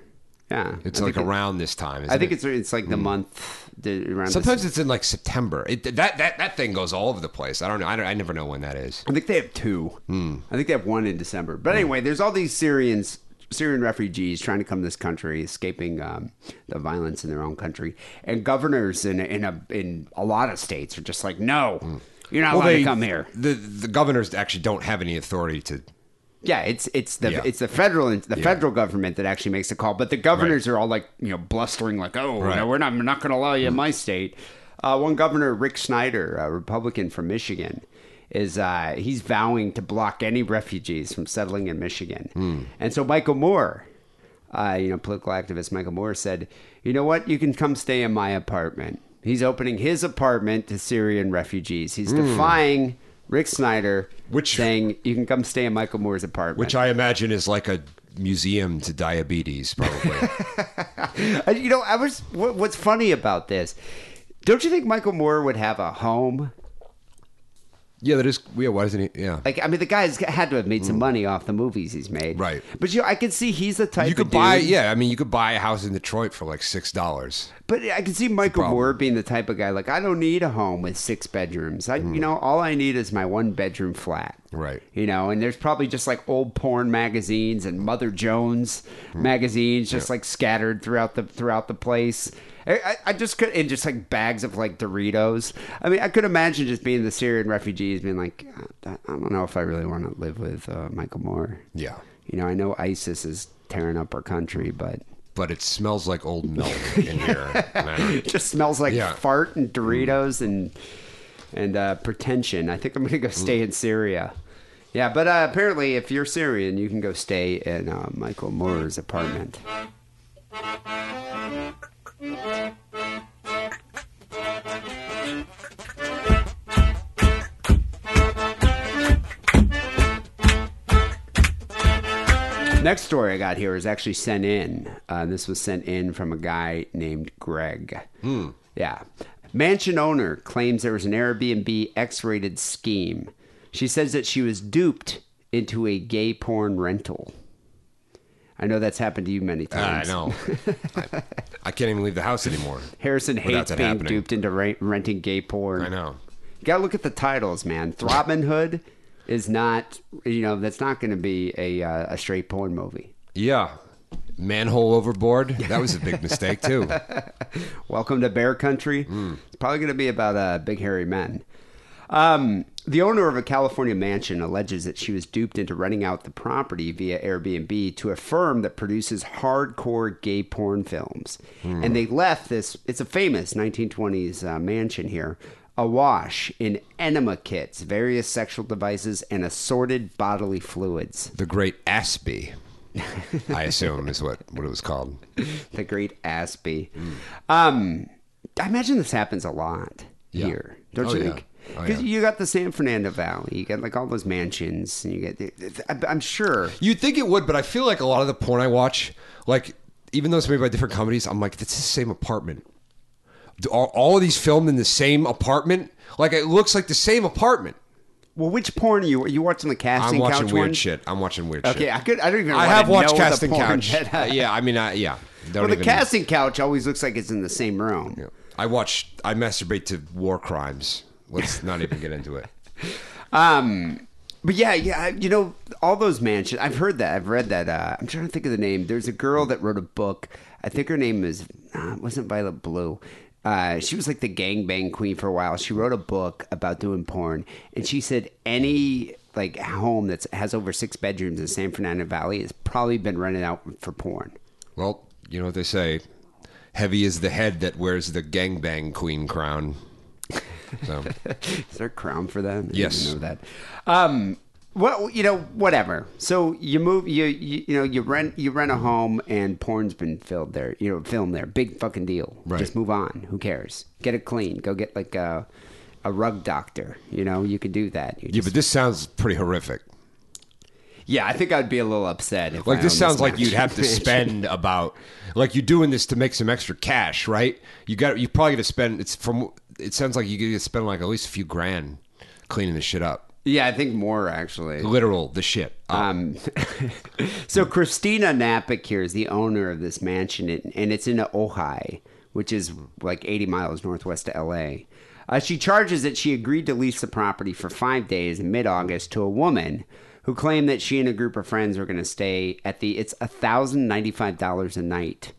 Yeah, it's I like think it- around this time. Isn't I think it? it's it's like the month the, around. Sometimes Dec- it's in like September. It, that that that thing goes all over the place. I don't know. I, don't, I never know when that is. I think they have two. Hmm. I think they have one in December. But anyway, there's all these Syrians, Syrian refugees trying to come to this country, escaping um, the violence in their own country, and governors in in a in a lot of states are just like, no, you're not allowed to come here. The the governors actually don't have any authority to. Yeah, it's it's the Yeah. it's the federal the federal government that actually makes the call, but the governors are all like you know blustering like, oh, Right. no, we're not we're not going to allow you in my state. Uh, one governor, Rick Snyder, a Republican from Michigan, is uh, he's vowing to block any refugees from settling in Michigan, and so Michael Moore, uh, you know, political activist Michael Moore said, you know what, you can come stay in my apartment. He's opening his apartment to Syrian refugees. He's defying. Rick Snyder, Which- saying you can come stay in Michael Moore's apartment. Which I imagine is like a museum to diabetes, probably. Uh, you know, I was. What, what's funny about this? Don't you think Michael Moore would have a home? Yeah, that is. Yeah, why doesn't he? Yeah. Like, I mean, the guy's had to have made some money off the movies he's made, Mm. Right. But you, know, I can see he's the type you could buy. dude- Yeah, I mean, you could buy a house in Detroit for like six dollars. But I can see Michael. Moore being the type of guy like I don't need a home with six bedrooms. I, you know, all I need is my one bedroom flat. Mm. Right. You know, and there's probably just like old porn magazines and Mother Jones Mm. magazines just like scattered throughout the throughout the place. I, I- just could, and just like bags of like Doritos. I mean, I could imagine just being the Syrian refugees, being like, I I don't know if I really want to live with uh, Michael Moore. Yeah. You know, I know ISIS is tearing up our country, but But it smells like old milk in here. and I don't- it just smells like Yeah. fart and Doritos and and uh, pretension. I think I'm gonna go stay in Syria. Yeah, but uh, apparently, if you're Syrian, you can go stay in uh, Michael Moore's apartment. Next story I got here is actually sent in. Uh, this was sent in from a guy named Greg. Yeah. Mansion owner claims there was an Airbnb X rated scheme. She says that she was duped into a gay porn rental. I know that's happened to you many times. I know. I, I can't even leave the house anymore. Harrison hates being happening. duped into re- renting gay porn. I know. You gotta look at the titles, man. Throbbing Hood is not, you know, that's not going to be a uh, a straight porn movie. Yeah. Manhole overboard. That was a big mistake too. Welcome to Bear Country. Hmm. It's probably going to be about uh, big hairy men. Um, the owner of a California mansion alleges that she was duped into renting out the property via Airbnb to a firm that produces hardcore gay porn films. And they left this, it's a famous 1920s uh, mansion here, awash in enema kits, various sexual devices, and assorted bodily fluids. The Great Aspie, I assume, is what, what it was called. the great Aspie. Um, I imagine this happens a lot Yeah. here, don't Oh, you yeah. think? Oh, Because yeah. you got the San Fernando Valley, you got like all those mansions, and you get. I- I'm sure. You'd think it would, but I feel like a lot of the porn I watch, like even though it's made by different companies, I'm like, it's the same apartment. Are all of these filmed in the same apartment? Like it looks like the same apartment. Well, which porn are you? Are you watching the casting I'm watching couch weird one? shit. I'm watching weird Okay, shit. I could. I don't even. I have watched Casting Couch. that- Uh, yeah, I mean, I, yeah. Well, the even- casting couch always looks like it's in the same room. Yeah. I watch. I masturbate to war crimes. Let's not even get into it. Um, but yeah, yeah, you know, all those mansions. I've heard that. I've read that. Uh, I'm trying to think of the name. There's a girl that wrote a book. I think her name is uh, wasn't Violet Blue. Uh, she was like the gangbang queen for a while. She wrote a book about doing porn, and she said any like home that has over six bedrooms in San Fernando Valley has probably been rented out for porn. Well, you know what they say. Heavy is the head that wears the gangbang queen crown. So Is there a crown for that? I Yes. know that. Um, well, you know, whatever. So you move, you, you you know, you rent you rent a home, and porn's been filled there. You know, filmed there. Big fucking deal. Right. Just move on. Who cares? Get it clean. Go get like a a rug doctor. You know, you could do that. You yeah, just- but this sounds pretty horrific. yeah, I think I'd be a little upset if Like this sounds like you'd have to spend about like you're doing this to make some extra cash, right? You got you probably got to spend. It's from. It sounds like you could spend like at least a few grand cleaning this shit up. yeah, I think more actually. Literal the shit. Um, so Christina Napick here is the owner of this mansion, and it's in Ojai, which is like 80 miles northwest of LA. Uh, she charges that she agreed to lease the property for five days in mid-August to a woman who claimed that she and a group of friends were going to stay at the. It's thousand ninety-five dollars a night.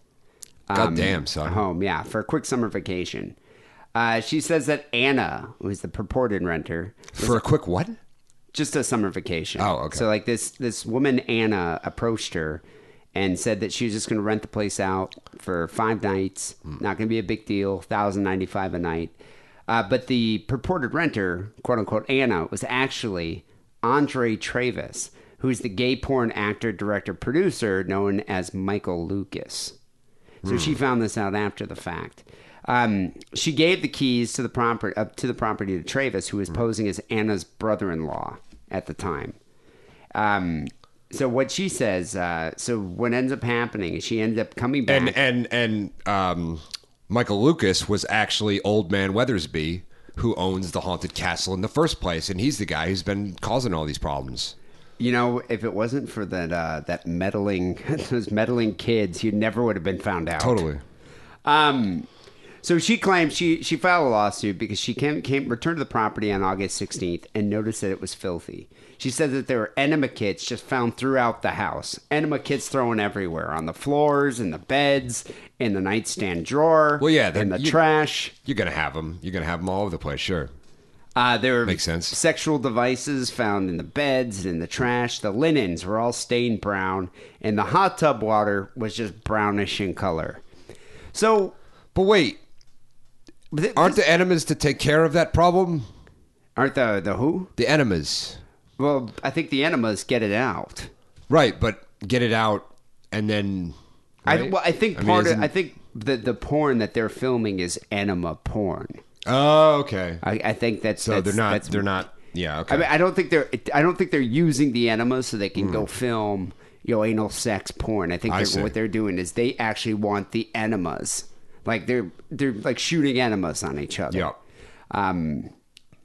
God damn, son. Home, yeah, for a quick summer vacation. Uh, she says that Anna, who is the purported renter, For a quick what? just a summer vacation. Oh, okay. So like this this woman Anna approached her and said that she was just going to rent the place out for five nights. Hmm. Not going to be a big deal. Thousand ninety five a night. Uh, but the purported renter, quote unquote Anna, was actually Andre Travis, who's the gay porn actor, director, producer known as Michael Lucas. So Hmm. she found this out after the fact. Um, she gave the keys to the property up to the property to Travis, who was Hmm. posing as Anna's brother-in-law at the time. Um, so what she says, uh, so what ends up happening is she ends up coming back. And and and um, Michael Lucas was actually Old Man Weathersby, who owns the haunted castle in the first place, and he's the guy who's been causing all these problems. You know, if it wasn't for that uh, that meddling those meddling kids, you never would have been found out. Totally. Um, so she claims she she filed a lawsuit because she came, came returned to the property on August 16th and noticed that it was filthy. She said that there were enema kits just found throughout the house. Enema kits thrown everywhere on the floors, in the beds, in the nightstand drawer. Well, yeah, in the you- trash. You're gonna have them. You're gonna have them all over the place. Sure. Uh, there were Makes sense. sexual devices found in the beds and in the trash. The linens were all stained brown, and the hot tub water was just brownish in color. So, But wait, th- aren't the enemas to take care of that problem? aren't the the who? The enemas, Well, I think the enemas get it out. right? But get it out and then. I, well, I think I mean, part of isn't- I think the the porn that they're filming is enema porn. Oh, okay. I, I think that's So that's, they're not. That's, They're not. Yeah. Okay. I mean, I don't think they're. I don't think they're using the enemas so they can Hmm. go film, you know, anal sex porn. I think I what they're doing is they actually want the enemas, like they're they're like shooting enemas on each other. Yeah. Um,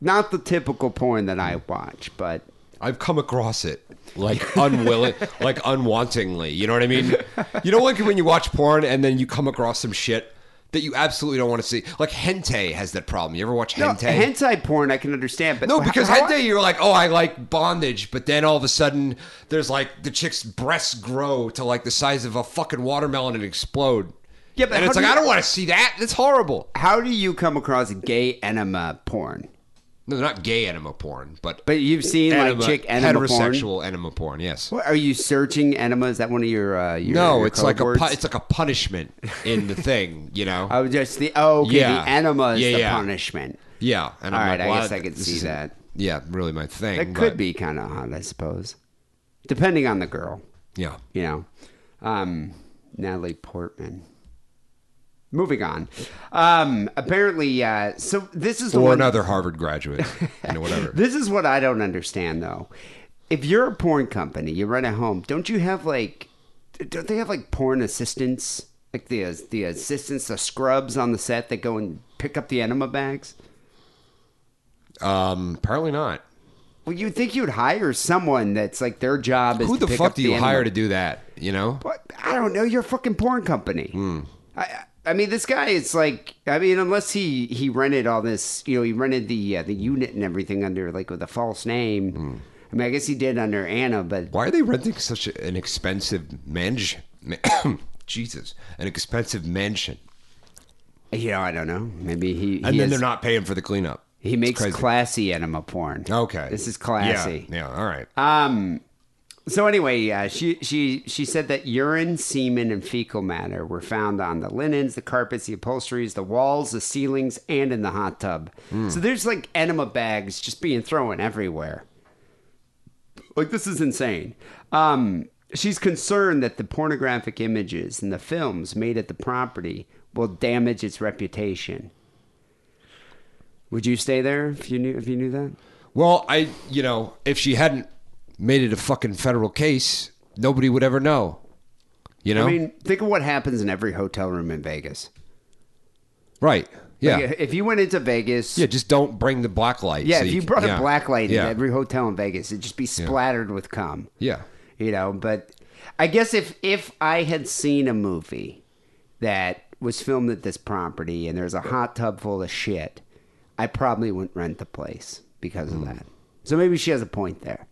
not the typical porn that I watch, but I've come across it like unwilling, like unwantingly. You know what I mean? You know, like when you watch porn and then you come across some shit that you absolutely don't want to see. Like hentai has that problem. You ever watch no, hentai? hentai porn I can understand. But No, because how- hentai, you're like, oh, I like bondage, but then all of a sudden, there's like the chick's breasts grow to like the size of a fucking watermelon and explode. Yeah, but and it's do like you- I don't want to see that. That's horrible. How do you come across gay enema porn? No, they're not gay enema porn, but But you've seen enema, like chick enema porn. heterosexual enema porn. Yes. What, are you searching enema? Is that one of your? Uh, your No, your it's like a pu- it's like a punishment in the thing, you know. Oh, just the oh, okay. Yeah. The enema is Yeah, the yeah. punishment. yeah, and All I'm right, like, I well, guess I could this see isn't- that. Yeah, really my thing. That but- could be kind of hot, I suppose, depending on the girl. Yeah. You know, um, Natalie Portman. Moving on. Um, apparently, uh, so this is Or one. another Harvard graduate, you know, whatever. This is what I don't understand though. If you're a porn company, you run a home, don't you have like don't they have like porn assistants? Like the the assistants, the scrubs on the set that go and pick up the enema bags? Um, apparently not. Well, you'd think you'd hire someone that's like their job is Who the fuck do you enema. hire to do that? You know? What? I don't know. You're a fucking porn company. Hmm. I, I mean, this guy is like. I mean, unless he he rented all this, you know, he rented the uh, the unit and everything under like with a false name. Hmm. I mean, I guess he did under Anna, but Why are they renting such an expensive mansion? Jesus, an expensive mansion, you know, I don't know. Maybe he and he then is- they're not paying for the cleanup. He makes classy enema porn. Okay, this is classy. Yeah, yeah all right. Um. So anyway, uh, she she she said that urine, semen, and fecal matter were found on the linens, the carpets, the upholsteries, the walls, the ceilings, and in the hot tub. So there's like enema bags just being thrown everywhere. Like this is insane. Um, she's concerned that the pornographic images and the films made at the property will damage its reputation. Would you stay there if you knew if you knew that? Well, I, you know, if she hadn't made it a fucking federal case, nobody would ever know. You know, I mean, think of what happens in every hotel room in Vegas. right? Yeah, Like, if you went into Vegas, yeah. Just don't bring the black light. yeah, so if you can- brought yeah. a black light yeah. in every hotel in Vegas, it'd just be splattered with cum. yeah. You know, but I guess if if I had seen a movie that was filmed at this property and there's a hot tub full of shit, I probably wouldn't rent the place because Hmm. of that. So maybe she has a point there.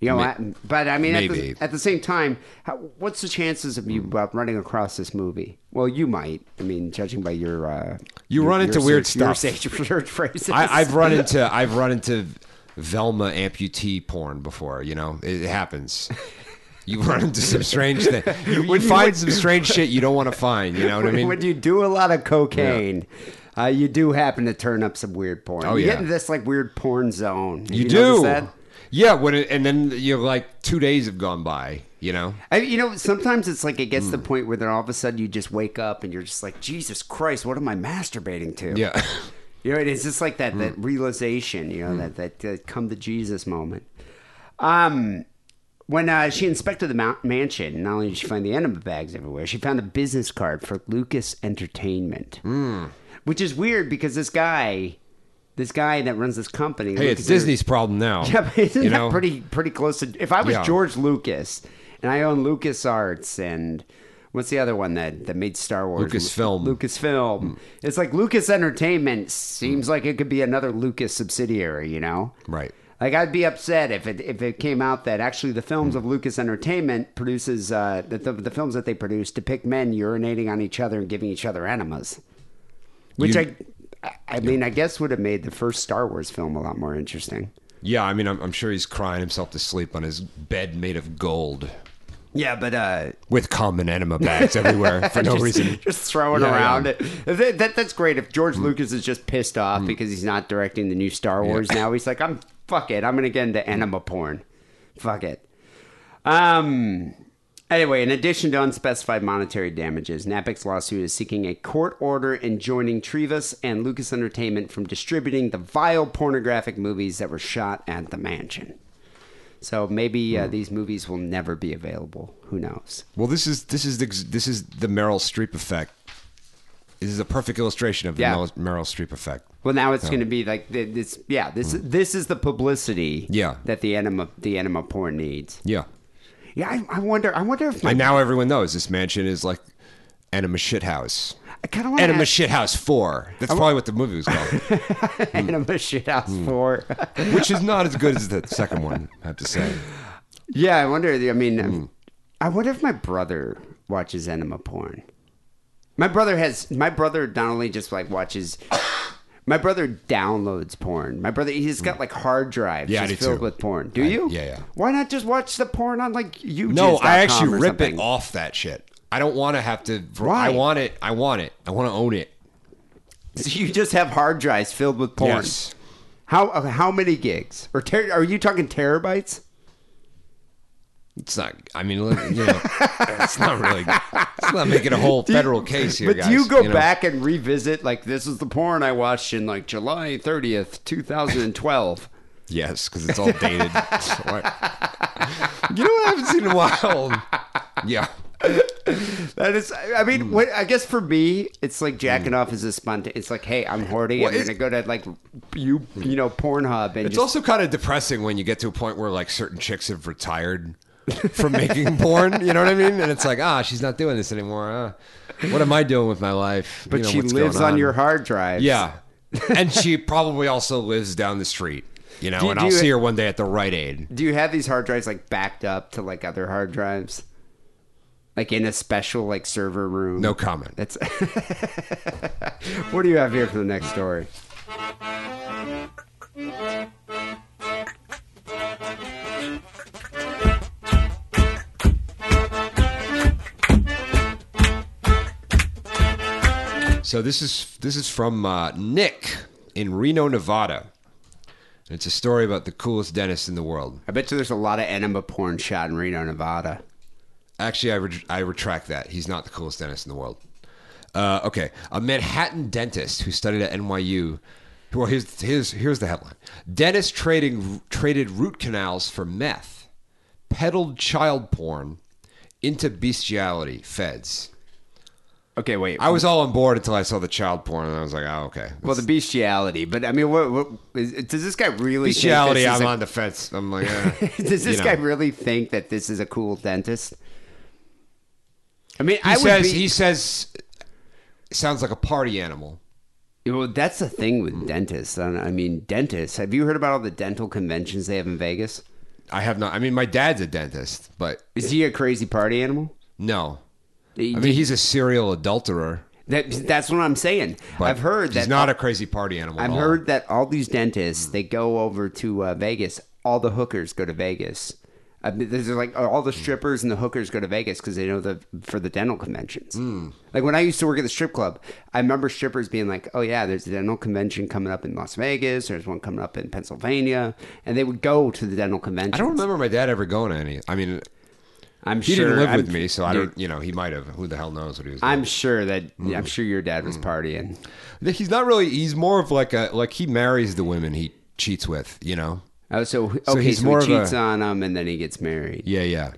You know, May- I- but I mean, at the, at the same time, how, what's the chances of you uh, running across this movie? Well, you might. I mean, judging by your uh, You your- run your into weird search- your stuff. search- search phrases. I, I've run into I've run into Velma amputee porn before. You know, it, it happens. You run into some strange thing. You, you When you- find some strange shit you don't want to find. You know what I mean? when you do a lot of cocaine, uh, you do happen to turn up some weird porn. Oh, you yeah. get into this like weird porn zone. You notice do. That? Yeah, when it, and then you're like two days have gone by. You know. I, you know, sometimes it's like it gets to the point where then all of a sudden you just wake up and you're just like, Jesus Christ, what am I masturbating to? Yeah. You know, it's just like that that Hmm. realization, you know, that that uh, come to Jesus moment. Um, when uh, she inspected the mount- mansion, not only did she find the enema bags everywhere, she found a business card for Lucas Entertainment, which is weird because this guy this guy that runs this company. Hey, it's Disney's problem now. Yeah, but isn't you that know? pretty pretty close to? If I was Yeah. George Lucas and I own Lucas Arts and what's the other one that that made Star Wars? Lucasfilm. Lucasfilm. It's like Lucas Entertainment seems like it could be another Lucas subsidiary. You know, Right. Like I'd be upset if it if it came out that actually the films of Lucas Entertainment produces uh, that the, the films that they produce depict men urinating on each other and giving each other enemas, which You- I I mean I guess would have made the first Star Wars film a lot more interesting. Yeah, I mean, I'm, I'm sure he's crying himself to sleep on his bed made of gold Yeah, but uh, with common enema bags everywhere for no just, reason. just throwing Yeah, around yeah. it. That, that- that's great. If George Lucas is just pissed off because he's not directing the new Star Wars now, he's like, I'm fuck it. I'm gonna get into enema porn. Fuck it. Um. Anyway, in addition to unspecified monetary damages, Napic's lawsuit is seeking a court order enjoining Treivas and Lucas Entertainment from distributing the vile pornographic movies that were shot at the mansion. So maybe uh, these movies will never be available. Who knows? Well, this is this is the this is the Meryl Streep effect. This is a perfect illustration of the Yeah. Meryl, Meryl Streep effect. Well, now it's going to be like th- this. Yeah, this this is the publicity. Yeah. that the enema the enema porn needs. Yeah, Yeah, I, I wonder. I wonder if my, and now everyone knows this mansion is like Enema Shithouse. I kind of want Enema to Shithouse Four. That's probably what the movie was called, enema shit house four. which is not as good as the second one. I have to say. yeah, I wonder. I mean, um, I wonder if my brother watches enema porn. My brother has. My brother not only just like watches. My brother downloads porn. My brother, he's got mm. like hard drives. Yeah, just filled too. with porn. Do I- you? yeah, yeah. Why not just watch the porn on like YouTube? No, I actually rip it off that shit. I don't want to have to. Why? I want it. I want it. I want to own it. So you just have hard drives filled with porn. Yes. How how many gigs? Or ter- are you talking terabytes? It's not. I mean, you know, it's not really. It's not making a whole federal case here, but guys. do you go know? back and revisit like this is the porn I watched in like July 30th, 2012? Yes, because it's all dated. So I- you know what I haven't seen in a while? Yeah. that is I Hmm. mean, what I guess for me it's like jacking off is a spontaneous it's like, hey, I'm horny, Well, I'm to go to like you you know Pornhub and It's just also kind of depressing when you get to a point where like certain chicks have retired from making porn. You know what I mean? And it's like, ah, she's not doing this anymore. Uh, what am I doing with my life? but You know, she lives on your hard drive. Yeah. and she probably also lives down the street. You know, Do and do I'll you- see her one day at the Rite Aid. Do you have these hard drives like backed up to like other hard drives? Like in a special like server room? No comment. That's What do you have here for the next story? So this is this is from uh, Nick in Reno, Nevada. It's a story about the coolest dentist in the world. I bet you there's a lot of enema porn shot in Reno, Nevada. Actually, I, re- I retract that. He's not the coolest dentist in the world. Uh, okay, a Manhattan dentist who studied at NYU. Well, here's here's here's the headline: Dentist trading traded root canals for meth, peddled child porn, into bestiality. Feds. Okay, wait. I was all on board until I saw the child porn, and I was like, oh, okay. well, the bestiality, but I mean, what, what is, does this guy really? think bestiality. this I'm a- on the fence. I'm like, eh. Does this you guy know. really think that this is a cool dentist? I mean, He I would says be. he says sounds like a party animal. Well, that's the thing with dentists. I I mean, dentists. Have you heard about all the dental conventions they have in Vegas? I have not. I mean, my dad's a dentist, but Is he a crazy party animal? no. I mean, he's a serial adulterer. that, that's what I'm saying. But I've heard he's not a crazy party animal. I've at all. heard that all these dentists they go over to uh, Vegas. All the hookers go to Vegas. I mean, there's like all the strippers and the hookers go to Vegas because they know the for the dental conventions. Hmm. Like when I used to work at the strip club, I remember strippers being like, "Oh yeah, there's a dental convention coming up in Las Vegas. There's one coming up in Pennsylvania," and they would go to the dental convention. I don't remember my dad ever going to any. I mean, I'm he sure didn't live I'm- with me, so I don't. You know, he might have. Who the hell knows what he was? I'm sure that Hmm. I'm sure your dad was partying. He's not really. He's more of like a like he marries the women he cheats with. You know. Oh, so okay, So so, he's more he cheats a- on them and then he gets married. Yeah, yeah.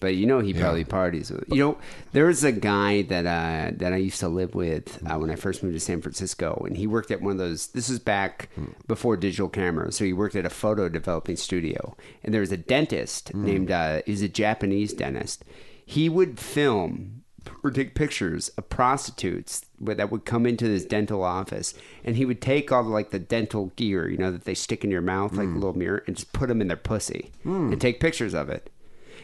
But you know he probably parties with. You know, there was a guy that uh, that I used to live with uh, when I first moved to San Francisco, and he worked at one of those. This is back before digital cameras, so he worked at a photo developing studio. And there was a dentist named. Uh, he's a Japanese dentist. He would film or take pictures of prostitutes that would come into his dental office, and he would take all the, like the dental gear, you know, that they stick in your mouth like a little mirror, and just put them in their pussy and take pictures of it.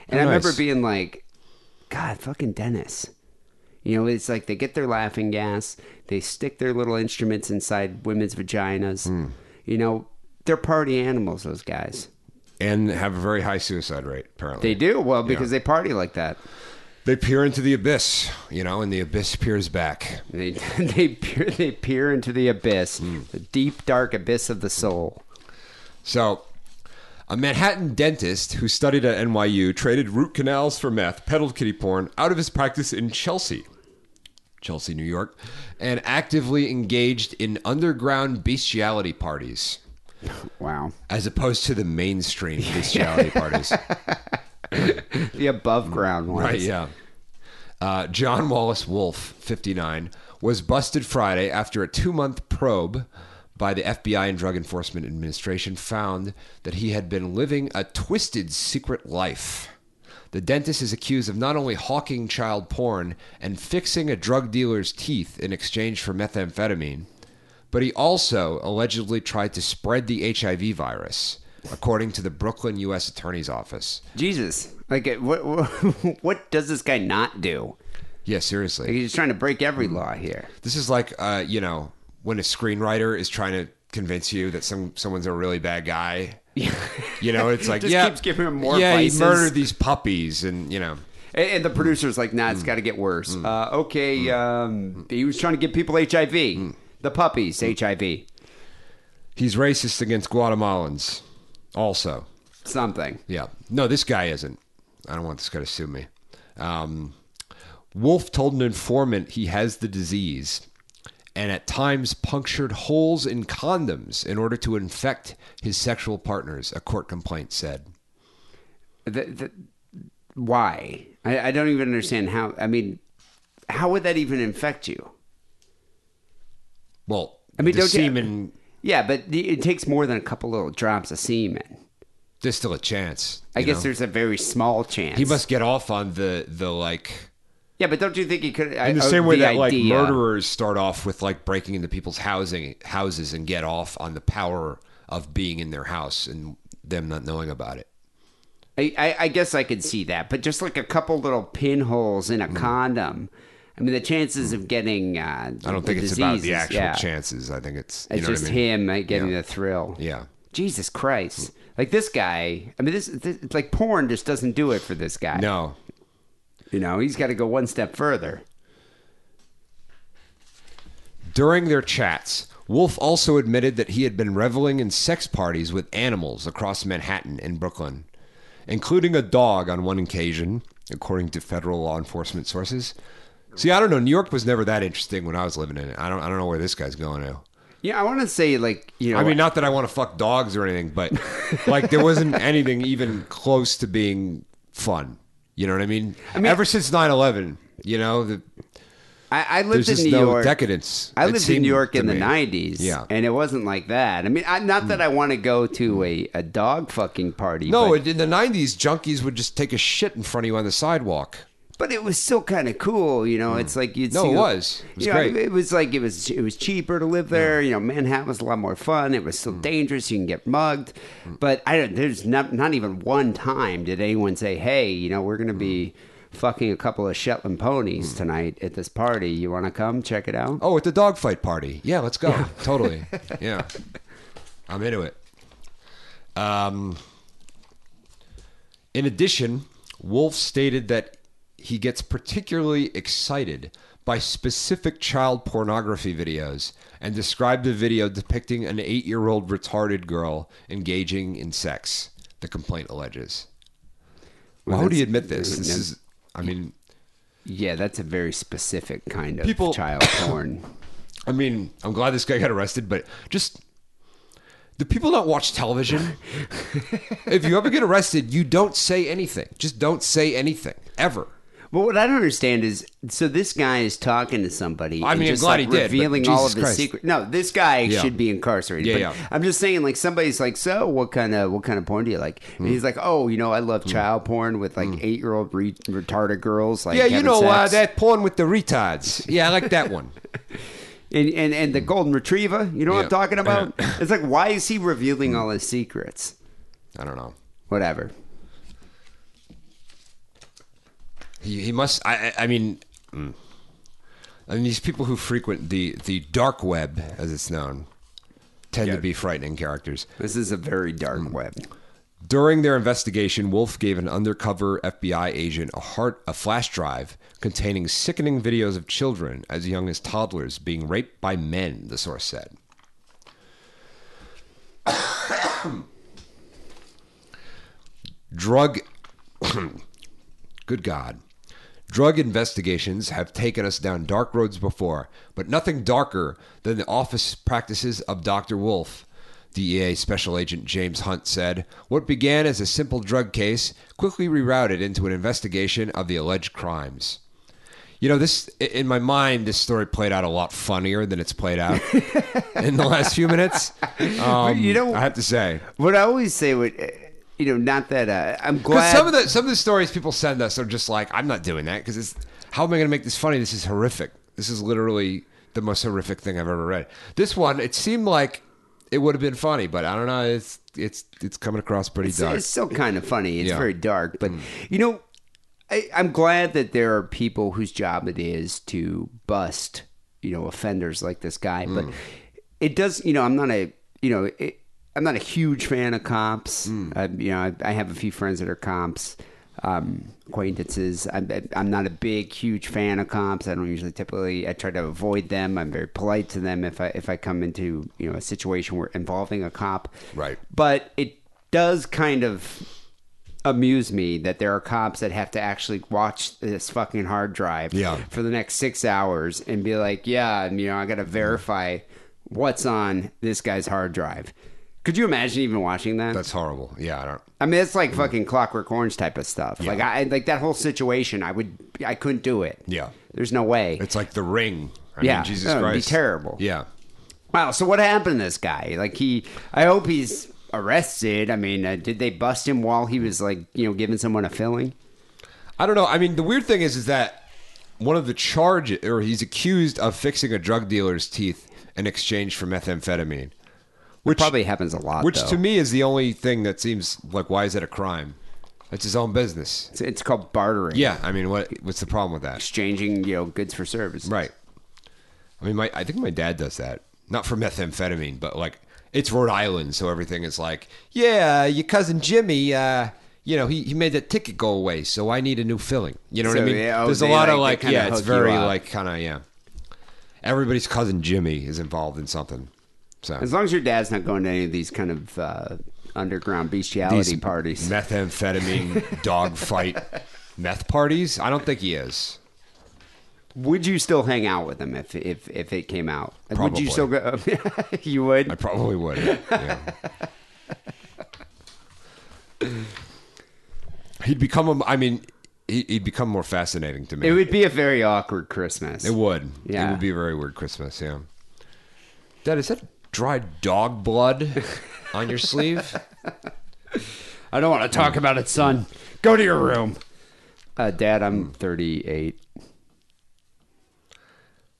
And I Oh, remember nice. being like, God, fucking Dennis. You know, it's like they get their laughing gas, they stick their little instruments inside women's vaginas. Hmm. You know, they're party animals, those guys. and have a very high suicide rate. Apparently, They do well because they party like that. They peer into the abyss, you know, and the abyss peers back. They they peer, they peer into the abyss, Hmm. the deep dark abyss of the soul. So, a Manhattan dentist who studied at NYU traded root canals for meth, peddled kitty porn out of his practice in Chelsea, Chelsea, New York, and actively engaged in underground bestiality parties, Wow, as opposed to the mainstream bestiality parties. the above ground ones. Right, yeah. Uh, John Wallace Wolf, 59, was busted Friday after a two month probe by the FBI and Drug Enforcement Administration found that he had been living a twisted secret life. The dentist is accused of not only hawking child porn and fixing a drug dealer's teeth in exchange for methamphetamine, but he also allegedly tried to spread the HIV virus, according to the Brooklyn U.S. Attorney's Office. Jesus, like what, what what does this guy not do? Yeah, seriously. Like, he's trying to break every law here. This is like, uh, you know, when a screenwriter is trying to convince you that some someone's a really bad guy. You know, it's like Just yeah, keeps giving him more Yeah, he murdered these puppies, and you know, And, and the producer's like, nah, it's Mm. got to get worse. Uh, okay, um, he was trying to give people HIV. Mm. The puppies, HIV. he's racist against Guatemalans. Also, Something. yeah, no, this guy isn't. I don't want this guy to sue me. Um, Wolf told an informant he has the disease. And at times punctured holes in condoms in order to infect his sexual partners, a court complaint said. The, the, why? I, I don't even understand how. I mean, how would that even infect you? Well, I mean, the don't you- semen Yeah, but the- it takes more than a couple little drops of semen. there's still a chance. I guess know? there's a very small chance. he must get off on the the like Yeah, but don't you think he could? in the uh, same way the that like murderers start off with like breaking into people's housing houses and get off on the power of being in their house and them not knowing about it. I, I, I guess I could see that, but just like a couple little pinholes in a condom. I mean, the chances of getting. Uh, I don't think it's about the actual yeah. chances. I think it's you It's know just what I mean? him uh, getting Yeah. the thrill. Yeah. Jesus Christ! Like this guy. I mean, this, this it's like porn just doesn't do it for this guy. No. You know, he's got to go one step further. During their chats, Wolf also admitted that he had been reveling in sex parties with animals across Manhattan and Brooklyn, including a dog on one occasion, according to federal law enforcement sources. See, I don't know. New York was never that interesting when I was living in it. I don't. I don't know where this guy's going to. Yeah, I want to say like you know. I mean, not that I want to fuck dogs or anything, but like there wasn't anything even close to being fun. You know what I mean? I mean- ever since 9-11, you know, the, I, I lived in New no York. decadence. I lived in New York in the '90s, Yeah. and it wasn't like that. I mean, I, not that I want to go to mm-hmm. a, a dog fucking party. No, but, in the '90s, junkies would just take a shit in front of you on the sidewalk. But it was still kind of cool. You know, it's like you'd No, see. it was. It was you know, great. It was like it was it was cheaper to live there. You know, Manhattan was a lot more fun. It was still Mm. dangerous. You can get mugged, but I don't. There's not not even one time did anyone say, "Hey, you know, we're gonna be." Mm. Fucking a couple of Shetland ponies tonight at this party. You want to come check it out? Oh, at the dogfight party. Yeah, let's go. Totally. Yeah, I'm into it. Um, in addition, Wolf stated that he gets particularly excited by specific child pornography videos and described a video depicting an eight-year-old retarded girl engaging in sex. The complaint alleges. Why would he admit this? This is, I mean, Yeah, that's a very specific kind of People- child porn. I mean, I'm glad this guy got arrested, but just Do people not watch television? if you ever get arrested, you don't say anything. Just don't say anything ever. But what I don't understand is, so this guy is talking to somebody. I mean, I'm just glad like he did, but revealing all of his Christ. secrets. No, this guy Yeah. should be incarcerated. Yeah, but yeah. I'm just saying, like somebody's like, so what kind of what kind of porn do you like? Hmm. And he's like, oh, you know, I love child porn with like eight year old re- retarded girls. Like yeah, you know uh, that porn with the retards. Yeah, I like that one. and, and and the golden retriever. You know what I'm talking about? it's like, why is he revealing all his secrets? I don't know. Whatever. He, he must. I. I mean, mm. I mean, these people who frequent the the dark web, as it's known, tend to be frightening characters. This is a very dark Hmm. web. During their investigation, Wolf gave an undercover FBI agent a heart a flash drive containing sickening videos of children as young as toddlers being raped by men. The source said. Drug. Good God. Drug investigations have taken us down dark roads before, but nothing darker than the office practices of Dr. Wolf. DEA Special Agent James Hunt said, What began as a simple drug case quickly rerouted into an investigation of the alleged crimes. You know, this in my mind, this story played out a lot funnier than it's played out in the last few minutes. Um, you know- I have to say, What I always say uh, you know, not that uh, I'm glad. some of the some of the stories people send us are just like, I'm not doing that because it's how am I going to make this funny? This is horrific. This is literally the most horrific thing I've ever read. This one, it seemed like it would have been funny, but I don't know. It's it's it's coming across pretty It's, dark. it's still kind of funny. It's Yeah. very dark, but you know, I, I'm glad that there are people whose job it is to bust, you know, offenders like this guy. But it does, you know, I'm not a, you know, it, I'm not a huge fan of cops. I, you know, I, I have a few friends that are cops. Um, acquaintances. I'm, I'm not a big, huge fan of cops. I don't usually typically. I try to avoid them. I'm very polite to them if I if I come into you know a situation where involving a cop. Right. But it does kind of amuse me that there are cops that have to actually watch this fucking hard drive Yeah. for the next six hours and be like, yeah, and, you know, I got to verify what's on this guy's hard drive. Could you imagine even watching that? That's horrible. Yeah, I don't. I mean, it's like fucking Clockwork Orange type of stuff. Like I like that whole situation. I would, I couldn't do it. Yeah. there's no way. It's like the ring. I Yeah. mean, Jesus No, it'd be Christ, terrible. Yeah. Wow. So what happened to this guy? Like he, I hope he's arrested. I mean, uh, did they bust him while he was like, you know, giving someone a filling? I don't know. I mean, the weird thing is, is that one of the charges, or he's accused of fixing a drug dealer's teeth in exchange for methamphetamine, which Probably happens a lot. which though. to me is the only thing that seems like why is it a crime? It's his own business. it's, it's called bartering. Yeah, I mean, what what's the problem with that? exchanging you know goods for service. Right. I mean, my I think my dad does that. Not for methamphetamine, but like it's Rhode Island, so everything is like, yeah, your cousin Jimmy, uh, you know, he, he made that ticket go away, so I need a new filling. You know what I mean? yeah, oh, There's a lot like, of like, yeah, it's very like kind of yeah. Everybody's cousin Jimmy is involved in something. So As long as your dad's not going to any of these kind of uh, underground bestiality these parties. methamphetamine dog fight meth parties, I don't think he is. Would you still hang out with him if if if it came out? Would Probably. you still go? you would. I probably would. Yeah. he'd become a. I mean, he- he'd become more fascinating to me. It would be a very awkward Christmas. It would. Yeah. It would be a very weird Christmas. Yeah. Dad, is that dried dog blood on your sleeve? I don't want to talk about it, son. Go to your room. Uh, Dad, I'm 38.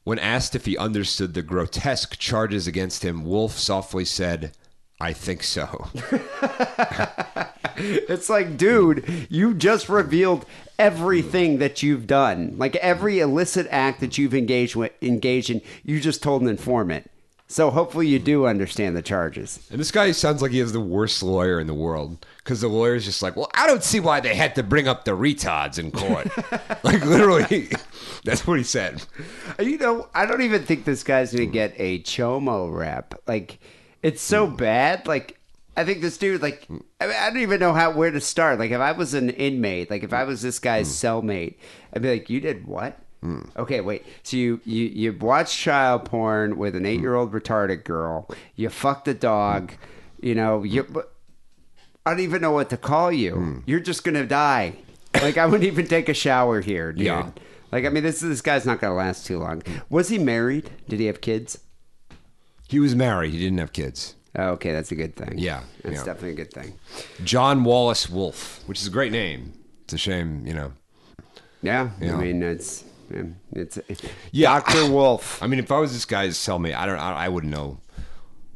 When asked if he understood the grotesque charges against him, Wolf softly said, "I think so." It's like, dude, you just revealed everything that you've done. Like every illicit act that you've engaged with, engaged in, you just told an informant. So hopefully you do understand the charges. And this guy sounds like he has the worst lawyer in the world because the lawyer's just like, well, I don't see why they had to bring up the retards in court. like, literally, that's what he said. You know, I don't even think this guy's gonna get a chomo rep. Like, it's so mm. bad. Like, I think this dude, like, mm. I, mean, I don't even know how where to start. Like, if I was an inmate, like if I mm. was this guy's cellmate, I'd be like, "You did what?" Mm. Okay, wait. So you you you watch child porn with an mm. eight year old retarded girl. You fuck the dog. Mm. You know, you. I don't even know what to call you. You're just gonna die. Like I wouldn't even take a shower here, dude. Yeah. Like I mean, this this guy's not gonna last too long. Was he married? Did he have kids? He was married. He didn't have kids. Oh, okay, that's a good thing. Yeah, that's yeah. definitely a good thing. John Wallace Wolf, which is a great name. It's a shame, you know. Yeah, Yeah. I mean, it's it's, it's Yeah. Doctor Wolf. I mean, if I was this guy's cellmate, I don't, I, I wouldn't know.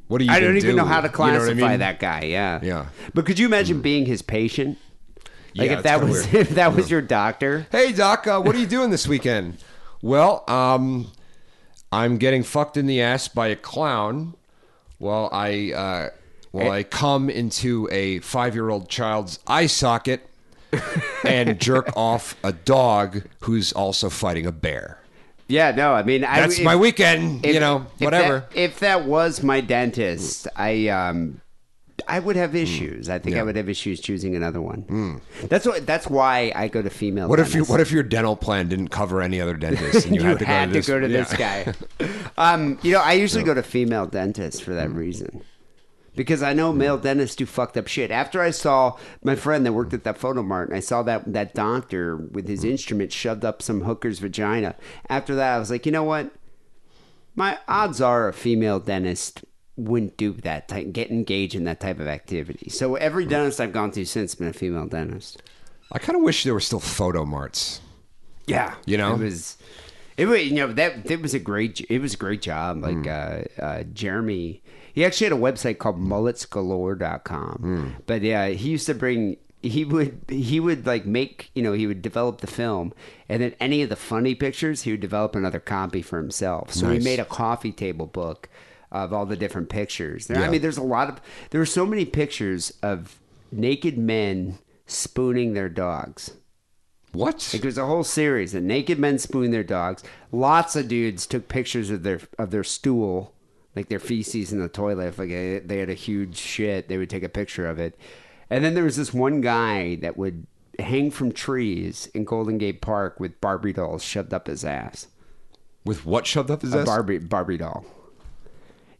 What do you? I don't even do? know how to You know I classify mean? that guy. Yeah, Yeah. But could you imagine being his patient? Like Yeah, if that was weird. if that was your doctor. Hey, Doc, uh, what are you doing this weekend? Well, um, I'm getting fucked in the ass by a clown while I uh, while I come into a five year old child's eye socket and jerk off a dog who's also fighting a bear. Yeah, no, I mean, I, That's if- my weekend. if- you know, if whatever. that- If that, was my dentist, I um, I would have issues. I think I Hmm. Yeah. Hmm. would have issues choosing another one. That's what. That's why I go to female. what if you? What if your dental plan didn't cover any other dentist and you, you had to go to this, go to this yeah. guy. Um, you know, I usually go to female dentists for Hmm. that reason. Because I know male dentists do fucked up shit. After I saw my friend that worked at that photo mart, and I saw that that doctor with his instrument shoved up some hooker's vagina. After that, I was like, you know what? My odds are a female dentist wouldn't do that type, get engaged in that type of activity. So every dentist I've gone to since has been a female dentist. I kind of wish there were still photo marts. Yeah, You know? it was, it was you know that it was a great it was a great job. Like uh, uh, Jeremy, he actually had a website called mulletsgalore.com. Hmm. But yeah, he used to bring. He would he would like make you know he would develop the film and then any of the funny pictures he would develop another copy for himself. So Nice. he made a coffee table book of all the different pictures. There, I mean, there's a lot of there were so many pictures of naked men spooning their dogs. What? Like there's a whole series of naked men spooning their dogs. Lots of dudes took pictures of their of their stool, like their feces in the toilet. If like they they had a huge shit, they would take a picture of it. And then there was this one guy that would hang from trees in Golden Gate Park with Barbie dolls shoved up his ass. With what shoved up his A ass? Barbie Barbie doll.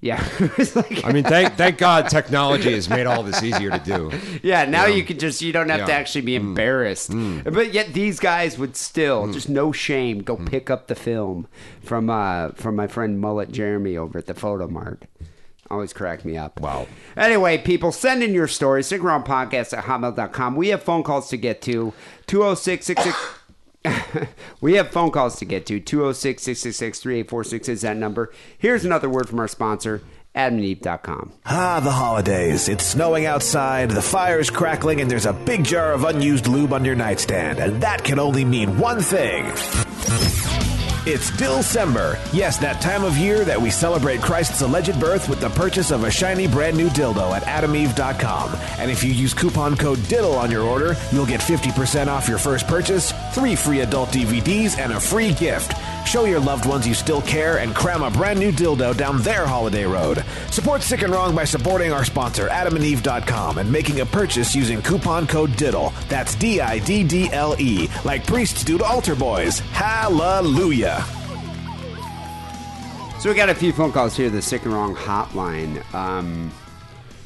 Yeah, like I mean, thank thank God technology has made all this easier to do. Yeah, now you can just you don't have to actually be mm. embarrassed. Mm. But yet these guys would still mm. just no shame go pick up the film from uh from my friend Mullet Jeremy over at the Photo Mart. Always crack me up. Wow. Anyway, people, send in your stories. Stick around podcast at hotmail.com. We have phone calls to get to. 206 We have phone calls to get to. 206 666 3846 is that number. Here's another word from our sponsor, adamandeve.com. Ah, the holidays. It's snowing outside, the fire's crackling, and there's a big jar of unused lube on your nightstand. And that can only mean one thing. It's Dilsember. Yes, that time of year that we celebrate Christ's alleged birth with the purchase of a shiny brand new dildo at adameve.com. And if you use coupon code DIDDLE on your order, you'll get 50% off your first purchase, three free adult DVDs, and a free gift. Show your loved ones you still care and cram a brand new dildo down their holiday road. Support Sick and Wrong by supporting our sponsor, adamandeve.com, and making a purchase using coupon code DIDDLE. That's D I D D L E, like priests do to altar boys. Hallelujah. So we got a few phone calls here. The sick and wrong hotline. Um,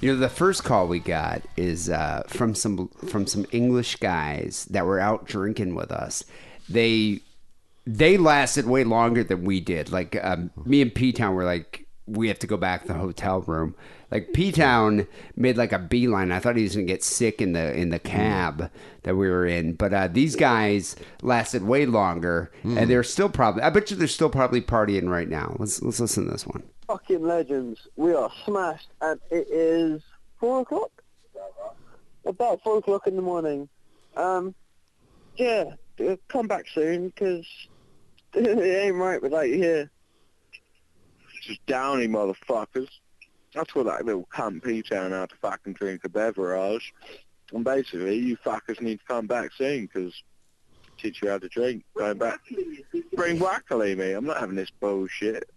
you know, the first call we got is uh, from some from some English guys that were out drinking with us. They they lasted way longer than we did. Like um, me and P Town were like, we have to go back to the hotel room. Like P Town made like a beeline. I thought he was gonna get sick in the in the cab that we were in, but uh, these guys lasted way longer, and they're still probably. I bet you they're still probably partying right now. Let's let's listen to this one. Fucking legends. We are smashed, and it is four o'clock. About four o'clock in the morning. Um, yeah, come back soon because it ain't right without you here. Just downy motherfuckers. That's what that little cunt P-Town had to fucking drink a beverage. And basically, you fuckers need to come back soon because teach you how to drink. Going back. Bring Wackerly me. I'm not having this bullshit.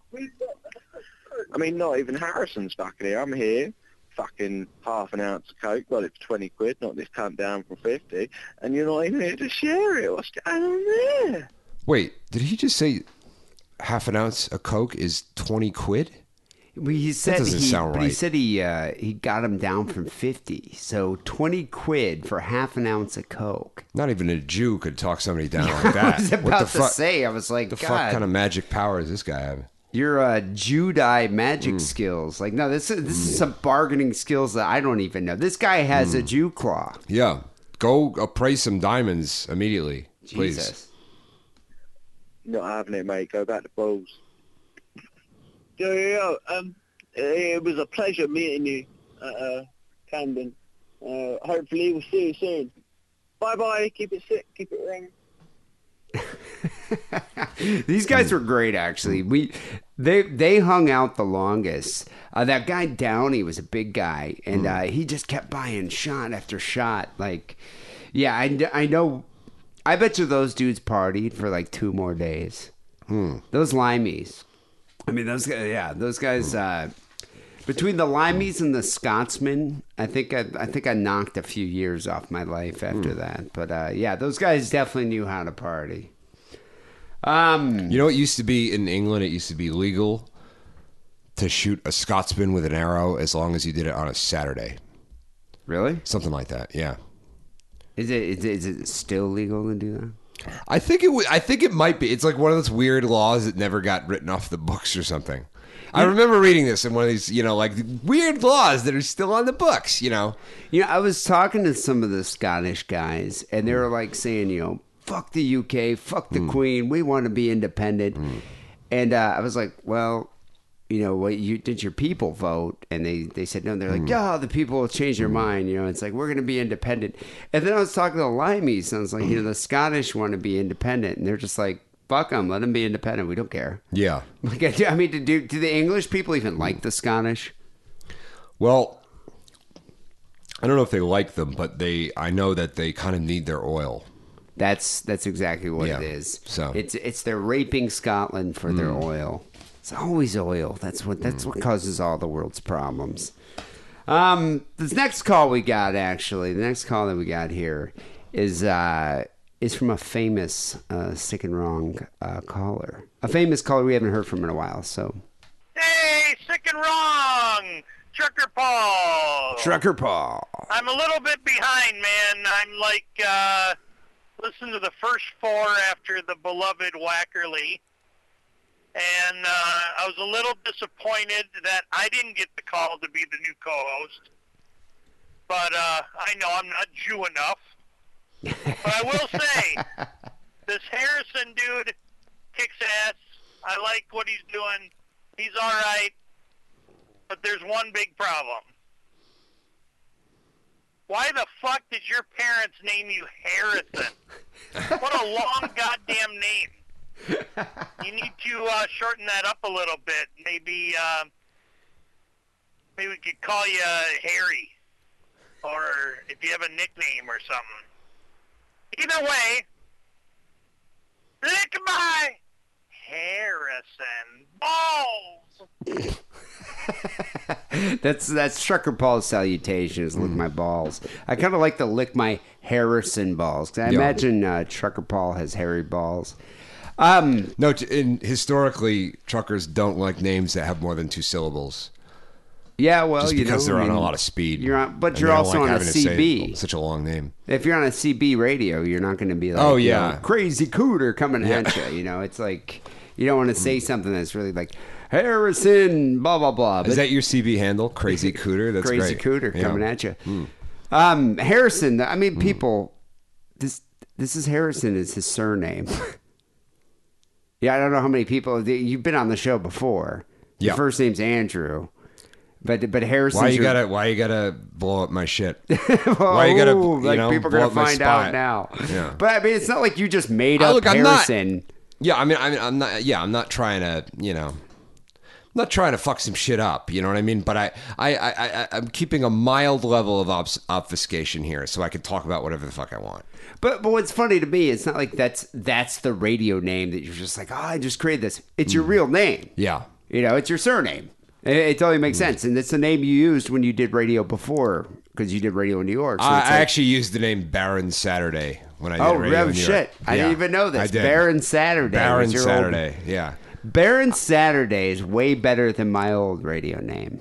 I mean, not even Harrison's fucking here. I'm here, fucking half an ounce of coke, Well, it's 20 quid, not this cunt down from 50, and you're not even here to share it. What's going on there? Wait, did he just say half an ounce of Coke is 20 quid? Well, he said doesn't he, sound but he said he uh, he got him down from fifty, so twenty quid for half an ounce of coke. Not even a Jew could talk somebody down like that. I was what the to fuck? say, I was like, the God, fuck kind of magic power does this guy have? Your uh, Judai magic Hmm. skills. Like, no, this is this is some bargaining skills that I don't even know. This guy has Hmm. a Jew claw. Yeah, go appraise some diamonds immediately, please. Jesus. Not having it, mate. Go back to balls. Yo, yo, yo. Um, it was a pleasure meeting you at uh, Camden. Uh, hopefully we'll see you soon. Bye bye. Keep it sick. Keep it ringing. These guys were great, actually. We they they hung out the longest. Uh, that guy Downey was a big guy, and uh, he just kept buying shot after shot. Like, yeah, I, I know. I bet you those dudes partied for like two more days. Those limeys. I mean, those guys. Yeah, those guys. Uh, between the limeys and the Scotsmen, I think I, I think I knocked a few years off my life after that. But uh, yeah, those guys definitely knew how to party. Um, You know, it used to be in England. It used to be legal to shoot a Scotsman with an arrow as long as you did it on a Saturday, really? something like that. Yeah, Is it, is it is it still legal to do that? I think it. would I think it might be. It's like one of those weird laws that never got written off the books or something. I remember reading this in one of these, you know, like weird laws that are still on the books. You know, You know, I was talking to some of the Scottish guys, and they were like saying, you know, fuck the UK, fuck the hmm. Queen, we want to be independent. Hmm. And uh, I was like, well, you know, what you did your people vote? And they, they said no. And they're like, hmm. yeah, the people will change their mind. You know, it's like we're going to be independent. And then I was talking to the Limeys, and I was like, you know, the Scottish want to be independent, and they're just like, fuck them, let them be independent. We don't care. yeah. Like, I I mean, do, do the English people even like the Scottish? Well, I don't know if they like them, but they. I know that they kind of need their oil. That's that's exactly what Yeah, it is. so- it's it's they're raping Scotland for their oil. It's always oil. That's what that's what causes all the world's problems. Um, this next call we got actually, the next call that we got here is uh is from a famous uh, sick and wrong uh, caller, a famous caller we haven't heard from in a while. So Hey, sick and wrong, Trucker Paul. Trucker Paul. I'm a little bit behind, man. I'm like, uh, listen to the first four after the beloved Wackerly. And uh, I was a little disappointed that I didn't get the call to be the new co-host. But uh, I know I'm not Jew enough. but I will say, this Harrison dude kicks ass. I like what he's doing. He's all right. But there's one big problem. Why the fuck did your parents name you Harrison? what a long goddamn name. You need to uh, shorten that up a little bit. Maybe, uh, maybe we could call you uh, Harry, or if you have a nickname or something. Either way, lick my Harrison balls. That's that's Trucker Paul's salutation is lick my balls. I kind of like the lick my Harrison balls 'cause I Yeah. imagine uh, Trucker Paul has hairy balls. Um, No, in historically, truckers don't like names that have more than two syllables, yeah, well, just you because know, they're I on mean, a lot of speed. You're on, but you're also like on a to CB. such a long name. If you're on a CB radio, you're not going to be like, Oh, you yeah. know, crazy cooter coming at you. You know, it's like you don't want to say something that's really like Harrison, blah blah blah. Is that your CB handle, Crazy Cooter? That's crazy great. cooter Yeah. Hmm. coming at you. Um, Harrison. I mean, people. This this is Harrison. Is his surname? yeah, I don't know how many people you've been on the show before. Your first name's Andrew, but but Harrison. Why you gotta? Why you gotta blow up my shit? Why you gotta, you like know, people are gonna find out now. Yeah. But I mean, it's not like you just made up look, I'm not- Harrison. Yeah, I mean, I mean, I'm not. Yeah, I'm not trying to. You know, not trying to fuck some shit up. You know what I mean? But I, I, I, I I'm keeping a mild level of obs- obfuscation here, so I can talk about whatever the fuck I want. But but what's funny to me, it's not like that's that's the radio name that you're just like, oh, I just created this. It's your mm. real name. Yeah. You know, it's your surname. It, it totally makes mm. sense, and it's the name you used when you did radio before, because you did radio in New York. So I, it's I actually used the name Baron Saturday when I did oh, radio New shit! York. I Yeah, didn't even know this. I did. Baron Saturday. Baron was your old- Saturday. Yeah. Baron Saturday is way better than my old radio name.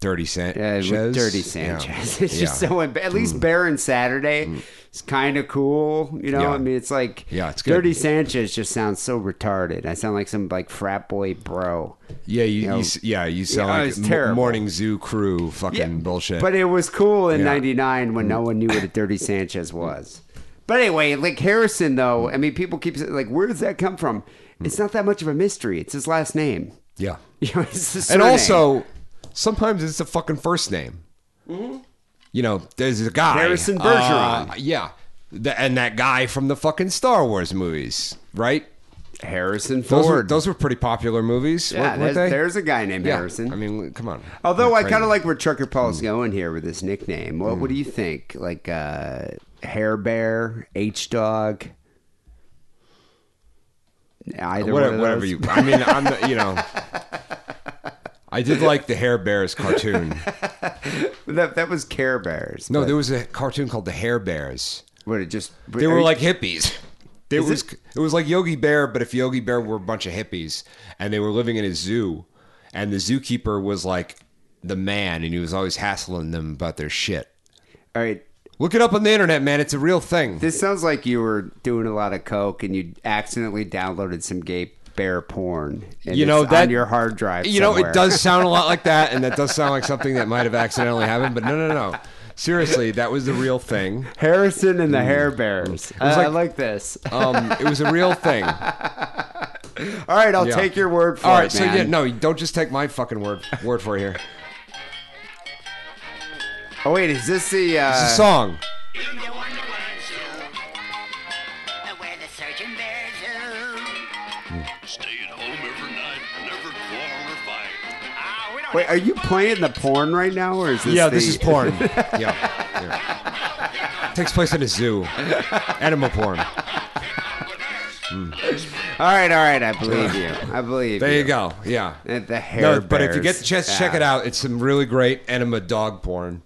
Dirty Uh, Sanchez. Dirty Sanchez. Yeah. It's just Yeah. so emb- at least Baron Saturday is kind of cool. You know, Yeah. I mean, it's like Yeah, it's good. Dirty Sanchez just sounds so retarded. I sound like some like frat boy bro. Yeah, you, know, you yeah, you sound like it's m- morning zoo crew fucking bullshit. But it was cool in Yeah. Mm. '99 when no one knew what a Dirty Sanchez was. But anyway, like Harrison, though, I mean, people keep saying, like, where does that come from? Mm. It's not that much of a mystery. It's his last name. yeah. You know, it's the And surname. also, sometimes it's a fucking first name. You know, there's a guy Harrison uh, Bergeron. yeah, The- and that guy from the fucking Star Wars movies, right? Harrison Those were Ford. those were pretty popular movies, yeah, weren't, there's, they? there's a guy named yeah. Harrison. I mean, come on. Although I kind of like where Trucker Paul's Hmm. going here with his nickname. What, what do you think? Like uh, Hair Bear, H Dog? Either whatever, whatever you. I mean, I'm the, you know. I did like the Hair Bears cartoon. that, that was Care Bears. No, but there was a cartoon called the Hair Bears. What it just They were you- like hippies. They was it- it was like Yogi Bear, but if Yogi Bear were a bunch of hippies and they were living in a zoo, and the zookeeper was like the man, and he was always hassling them about their shit. all right. Look it up on the internet, man. It's a real thing. This sounds like you were doing a lot of coke and you accidentally downloaded some gay bear porn. And You know, it's that- on your hard drive. You know, it does sound a lot like that, and that does sound like something that might have accidentally happened. But no, no, no. Seriously, that was the real thing. Harrison and the Hair Bears. I, I like- like this. Um, it was a real thing. All right, I'll Yeah. take your word for it. All right, it, so man. yeah, no, don't just take my fucking word word for it here. Oh wait, is this the? Uh, It's a song. In the Wonderland Zoo, where the surgeon bears zoo. Stay at home every night, never quarrel or fight. We don't Wait, are you playing the porn right now, or is this? Yeah, the, this is porn. yeah, yeah. Takes place in a zoo. Animal porn. All right, all right. I believe you. I believe. You. There you go. Yeah. And the hair. No, but if you get the chance to check it out, it's some really great enema dog porn.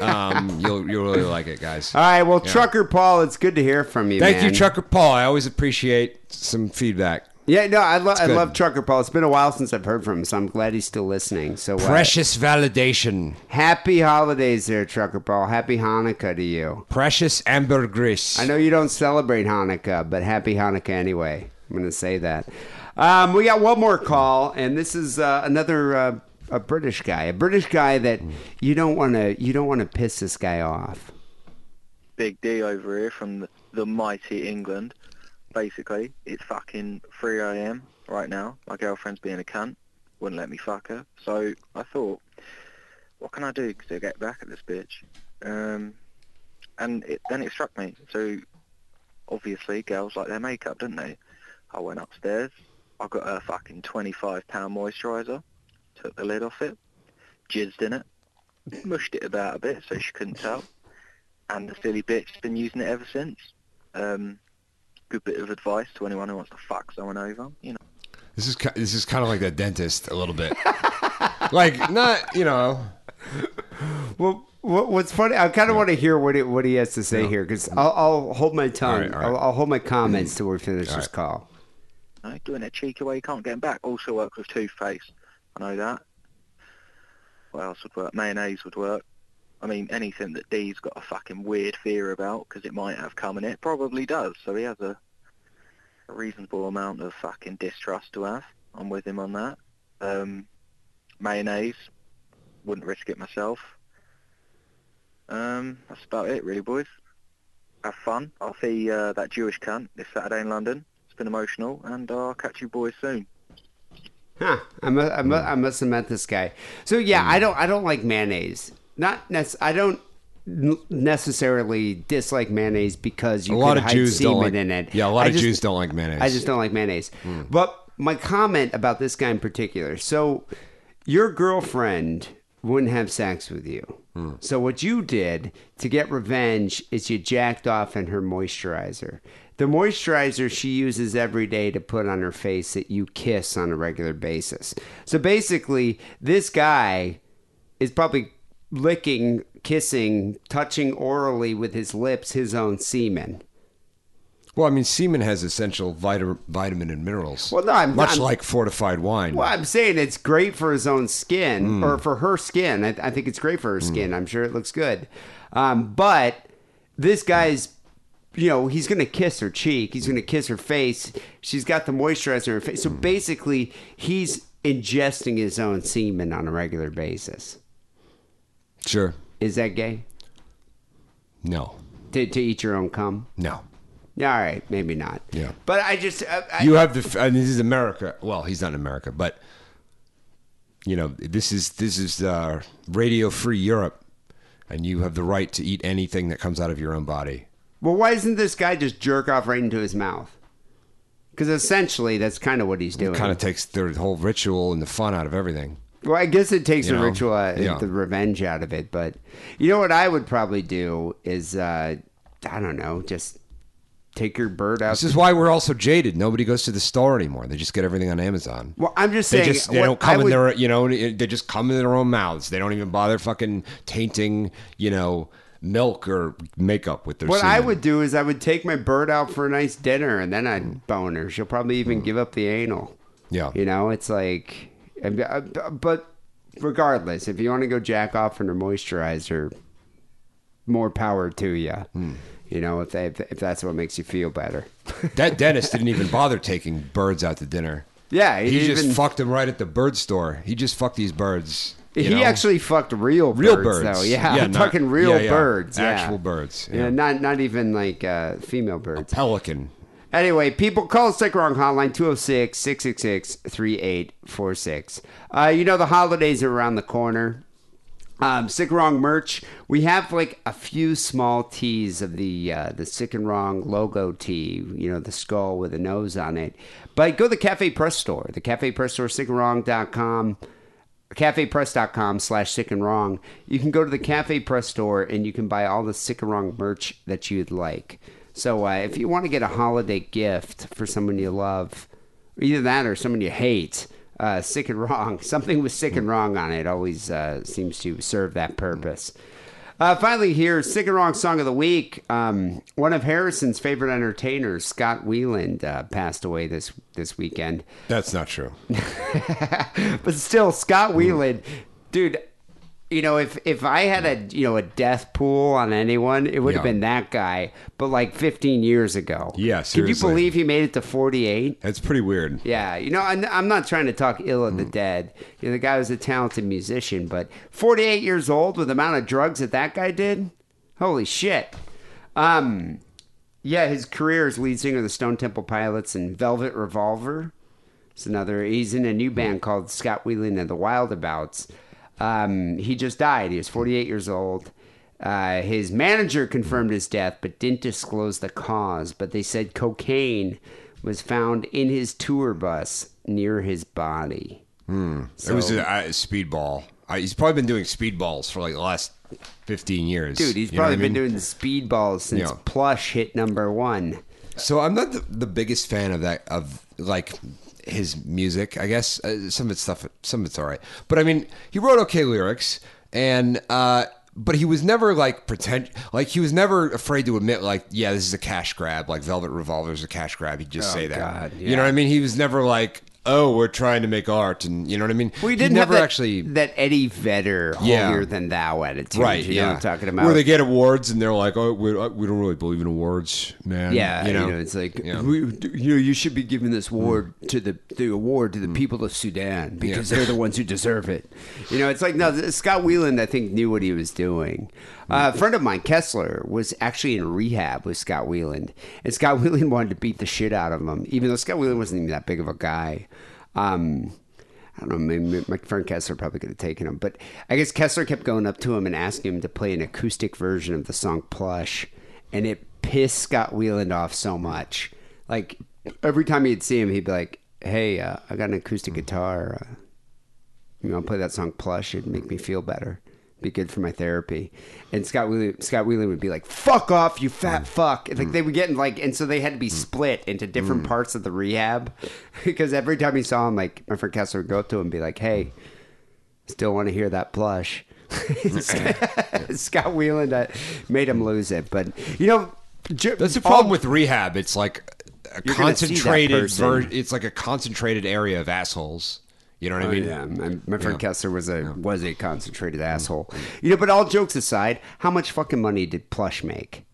Um, you'll you'll really like it, guys. All right, well, Trucker Paul, it's good to hear from you. Thank man. you, Trucker Paul. I always appreciate some feedback. Yeah, no, I, lo- I love Trucker Paul. It's been a while since I've heard from him, so I'm glad he's still listening. So uh, Precious validation. happy holidays, there, Trucker Paul. Happy Hanukkah to you. Precious ambergris. I know you don't celebrate Hanukkah, but happy Hanukkah anyway. I'm going to say that. Um, we got one more call, and this is uh, another uh, a British guy, a British guy that you don't want to you don't want to piss this guy off. Big D over here from the, the mighty England. Basically, it's fucking 3 a.m. right now. My girlfriend's being a cunt. Wouldn't let me fuck her. So I thought, what can I do to get back at this bitch? Um, and it, then it struck me. So obviously, girls like their makeup, don't they? I went upstairs. I got a fucking 25 pound moisturiser. Took the lid off it. Jizzed in it. Mushed it about a bit so she couldn't tell and the silly bitch has been using it ever since. Um, good bit of advice to anyone who wants to fuck someone over. You know, This is this is kind of like the dentist a little bit. like not you know. Well, what's funny, I kind of want to hear what he, what he has to say here because I'll, I'll hold my tongue. All right, all right. I'll, I'll hold my comments till we finish this call. you know, doing it cheeky way you can't get 'em back. Also works with toothpaste. I know that. What else would work? Mayonnaise would work. I mean, anything that Dee's got a fucking weird fear about because it might have come, in it probably does. So he has a, a reasonable amount of fucking distrust to have. I'm with him on that. Um, mayonnaise, wouldn't risk it myself. Um, that's about it, really, boys. Have fun. I'll see uh, that Jewish cunt this Saturday in London. It's been emotional, and I'll catch you boys soon. Huh? I must, I, must, hmm. I must have met this guy. So yeah, I hmm. don't I don't like mayonnaise. Not nec- I don't n- necessarily dislike mayonnaise because you A lot can of hide Jews semen don't like. in it. Yeah, a lot I of just- Jews don't like mayonnaise. I just don't like mayonnaise. Hmm. But my comment about this guy in particular. So your girlfriend wouldn't have sex with you. So what you did to get revenge is you jacked off in her moisturizer. The moisturizer she uses every day to put on her face that you kiss on a regular basis. So basically, this guy is probably licking, kissing, touching orally with his lips his own semen. Well, I mean, semen has essential vita- vitamin and minerals. Well, no, I'm- much I'm- like fortified wine. Well, I'm saying it's great for his own Mm. skin or for her skin. I, I think it's great for her skin. I'm sure it looks good. Um, but this guy's, you know, he's going to kiss her cheek. He's going to kiss her face. She's got the moisturizer in her face. So Mm. basically, he's ingesting his own semen on a regular basis. Sure. Is that gay? No. To, to eat your own cum? No. All right, maybe not. Yeah. But I just. I, I, you have the. I mean, this is America. Well, he's not in America, but you know, this is this is uh, radio free Europe, and you have the right to eat anything that comes out of your own body. Well, why doesn't this guy just jerk off right into his mouth? Because essentially, that's kind of what he's doing. It Kind of takes the whole ritual and the fun out of everything. Well, I guess it takes You the know? ritual, uh, Yeah. the revenge out of it. But you know what I would probably do is, uh, I don't know, just take your bird out. This is why we're all so jaded. Nobody goes to the store anymore. They just get everything on Amazon. Well, I'm just They saying. just they don't come I in would- their you know they just come in their own mouths. They don't even bother fucking tainting you know milk or makeup with their. What I would do is I would take my bird out for a nice dinner and then I'd bone her. She'll probably even give up the anal. Yeah. You know, it's like, uh, but regardless, if you want to go jack off in her moisturizer, more power to you. Hmm. You know, if, they, if that's what makes you feel better. That dentist didn't even bother taking birds out to dinner. Yeah, he, he just even- fucked them right at the bird store. He just fucked these birds. He know? actually fucked real birds, Real birds. though. Yeah, Yeah, not- talking real yeah, yeah. birds. Actual birds, Yeah. not not even like uh, female birds. pelican. Anyway, people call Sick Wrong Hotline 206 666 3846. Uh, You know, the holidays are around the corner. Um, Sick Wrong merch. We have like a few small tees of the uh, the Sick and Wrong logo tee. You know, the skull with a nose on it. But go to the Cafe Press store. The Cafe Press store, sickandwrong.com cafepress.com slash sick and wrong. You can go to the cafe press store and you can buy all the sick and wrong merch that you'd like. So uh, if you want to get a holiday gift for someone you love either that or someone you hate uh, sick and wrong something with sick and wrong on it always uh, seems to serve that purpose uh, finally, here, Sick and Wrong Song of the Week. Um, one of Harrison's favorite entertainers, Scott Weiland, uh, passed away this this weekend. That's not true. but still, Scott Weiland, dude. You know, if if I had a you know a death pool on anyone, it would have Yeah. been that guy. But like 15 years ago. Yeah, Can you believe he made it to 48? That's pretty weird. Yeah, you know, I'm, I'm not trying to talk ill of the Mm. dead. You know, the guy was a talented musician, but 48 years old with the amount of drugs that that guy did, holy shit. Um, yeah, his career as lead singer of the Stone Temple Pilots and Velvet Revolver. It's another. He's in a new band called Scott Weiland and the Wildabouts. Um, he just died. He was 48 years old. Uh, his manager confirmed his death, but didn't disclose the cause. But they said cocaine was found in his tour bus near his body. it was a, a speedball. I, he's probably been doing speedballs for like the last fifteen years. Dude, he's You probably I been mean? doing speedballs since Yeah. Plush hit number one. So I'm not the, the biggest fan of that of like his music. I guess uh, some of it's stuff, some of it's all right. But I mean, he wrote okay lyrics, and uh, but he was never like pretend like he was never afraid to admit like yeah this is a cash grab like Velvet Revolver is a cash grab. He'd just Oh, say that. God, You know what I mean? He was never like oh we're trying to make art and you know what I mean. We didn't never that, actually that Eddie Vedder Yeah. holier than thou attitude. Right, You yeah. know what I'm talking about? Where they get awards and they're like, "Oh, we, uh, we don't really believe in awards, man." Yeah, you know, it's like Yeah. we, you know, you should be giving this award mm. to the the award to the mm. people of Sudan because Yeah. they're the ones who deserve it. You know, it's like no, Scott Weiland I think knew what he was doing. Uh, a friend of mine, Kessler, was actually in rehab with Scott Weiland, and Scott Weiland wanted to beat the shit out of him, even though Scott Weiland wasn't even that big of a guy. Um, I don't know. Maybe my friend Kessler probably could have taken him, but I guess Kessler kept going up to him and asking him to play an acoustic version of the song "Plush," and it pissed Scott Weiland off so much. Like every time he'd see him, he'd be like, "Hey, uh, I got an acoustic guitar. Uh, you know, play that song "Plush." It'd make me feel better. Be good for my therapy." And Scott Weiland, Scott Weiland would be like, "Fuck off, you fat mm. fuck!" And, like mm. they were getting like, and so they had to be mm. split into different parts of the rehab because every time he saw him, like my friend Kessler would go up to him and be like, "Hey, still want to hear that plush?" Scott Weiland uh, made him lose it, but you know. Ju- That's the problem all- with rehab. It's like a You're gonna see that concentrated. person. Ver- it's like a concentrated area of assholes. You know what I Oh, mean? yeah, my, my friend Yeah. Kessler was a was a concentrated mm-hmm. asshole. You know, but all jokes aside, how much fucking money did Plush make?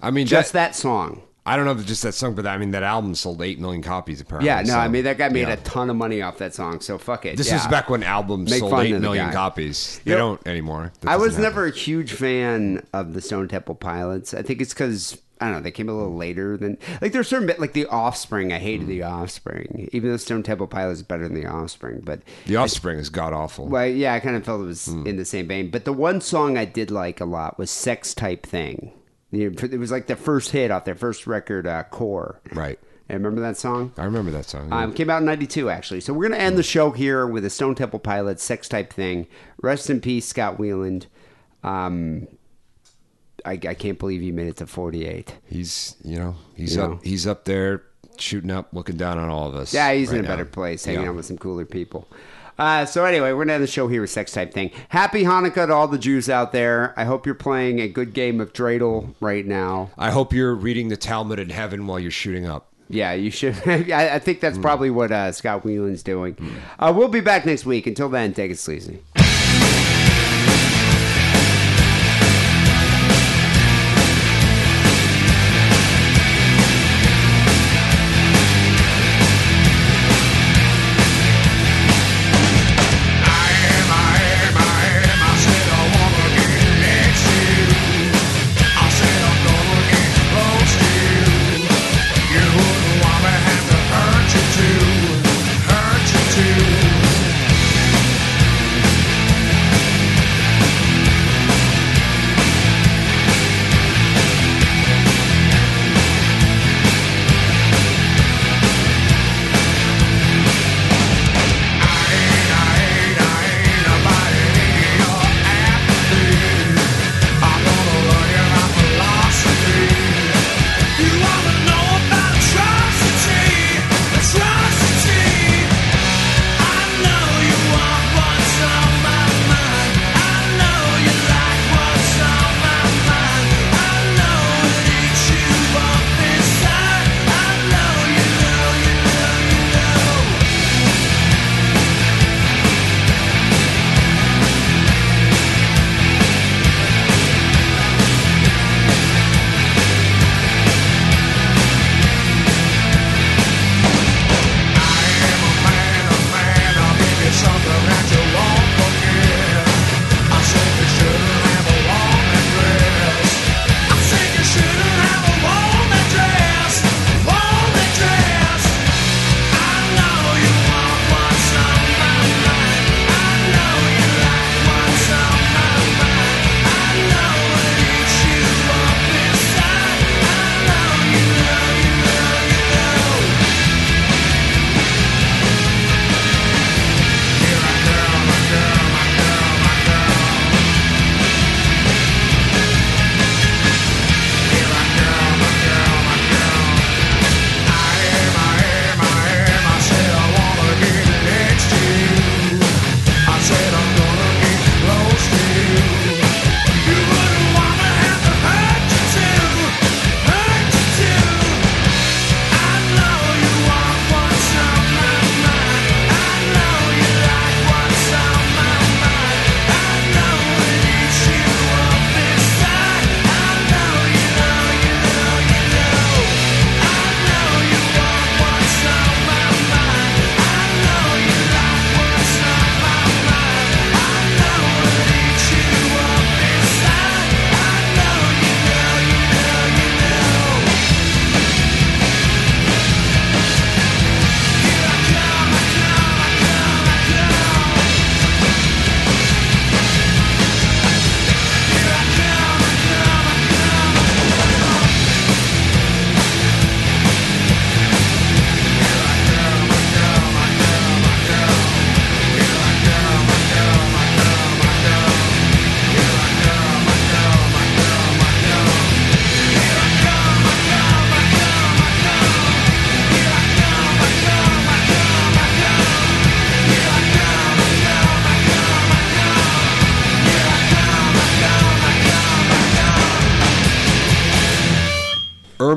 I mean, Just that, that song. I don't know if it's just that song, but I mean that album sold eight million copies apparently. Yeah, no, so, I mean that guy made yeah. a ton of money off that song. So fuck it. This yeah. was back when albums Make sold eight million the copies. They You know, don't anymore. That I was happen. never a huge fan of the Stone Temple Pilots. I think it's because I don't know they came a little later than like there's certain bit like the Offspring. I hated the Offspring, even though Stone Temple Pilots is better than the Offspring. But The Offspring is god awful. well, yeah, I kind of felt it was Hmm. in the same vein. But the one song I did like a lot was "Sex Type Thing." You know, It was like the first hit off their first record, uh, "Core." Right. And remember that song? I remember that song. Um, came out in '92, actually. So we're gonna end the show here with a Stone Temple Pilots "Sex Type Thing." Rest in peace, Scott Weiland. Um, I, I can't believe you made it to 48. he's you know he's You up know. he's up there shooting up, looking down on all of us. Yeah, he's in right a better place, hanging Yeah. out with some cooler people. Uh, so anyway, we're gonna end the show here with sex type thing. Happy Hanukkah to all the Jews out there. I hope you're playing a good game of dreidel right now. I hope you're reading the Talmud in heaven while you're shooting up. Yeah, you should. I, I think that's probably what uh, Scott Weiland's doing. Uh, we'll be back next week. Until then, take it sleazy.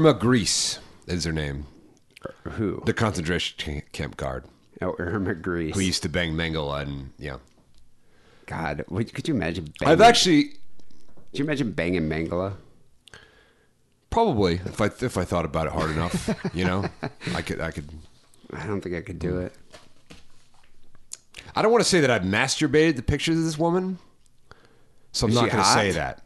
Irma Grese is her name. Who? The concentration camp guard Oh, Irma Grese. who used to bang Mengele and yeah. God, could you imagine? Banging, I've actually Could you imagine banging Mengele? probably if I if I thought about it hard enough, you know, I could I could. I don't think I could do it. I don't want to say that I've masturbated to pictures of this woman, so I'm Is not going to say that.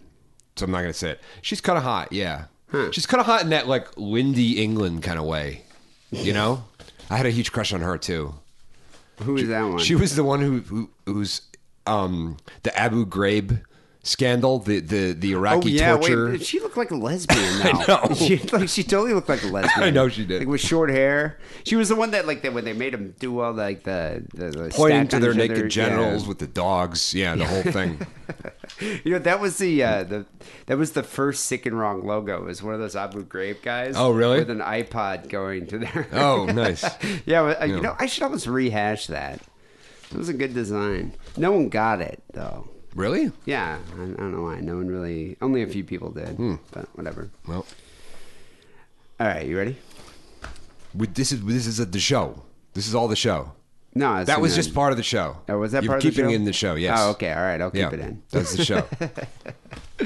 So I'm not going to say it. She's kind of hot, yeah. She's kind of hot in that like Lynndie England kind of way, you know. I had a huge crush on her too. Who is that one? She was the one who, who who's um the Abu Ghraib scandal, the the the Iraqi oh yeah, torture. wait. She looked like a lesbian. I know. She like she totally looked like a lesbian. I know she did. Like with short hair. She was the one that like that when they made them do all like the the, the Pointing to their naked other, genitals yeah. with the dogs, yeah, the whole thing. You know that was the uh, the that was the first sick and wrong logo. It was one of those Abu Ghraib guys. Oh, really? With an iPod going to there. Oh, nice. yeah, well, uh, you know I should almost rehash that. It was a good design. No one got it though. Really? Yeah, I, I don't know why. No one really. Only a few people did. But whatever. Well, All right, you ready? we, this is this is a, the show. This is all the show. No, That was just part of the show. Oh, was that You're part of the keeping show? it in the show? Yes. Oh, okay. All right. I'll keep Yeah, it in. That's the show.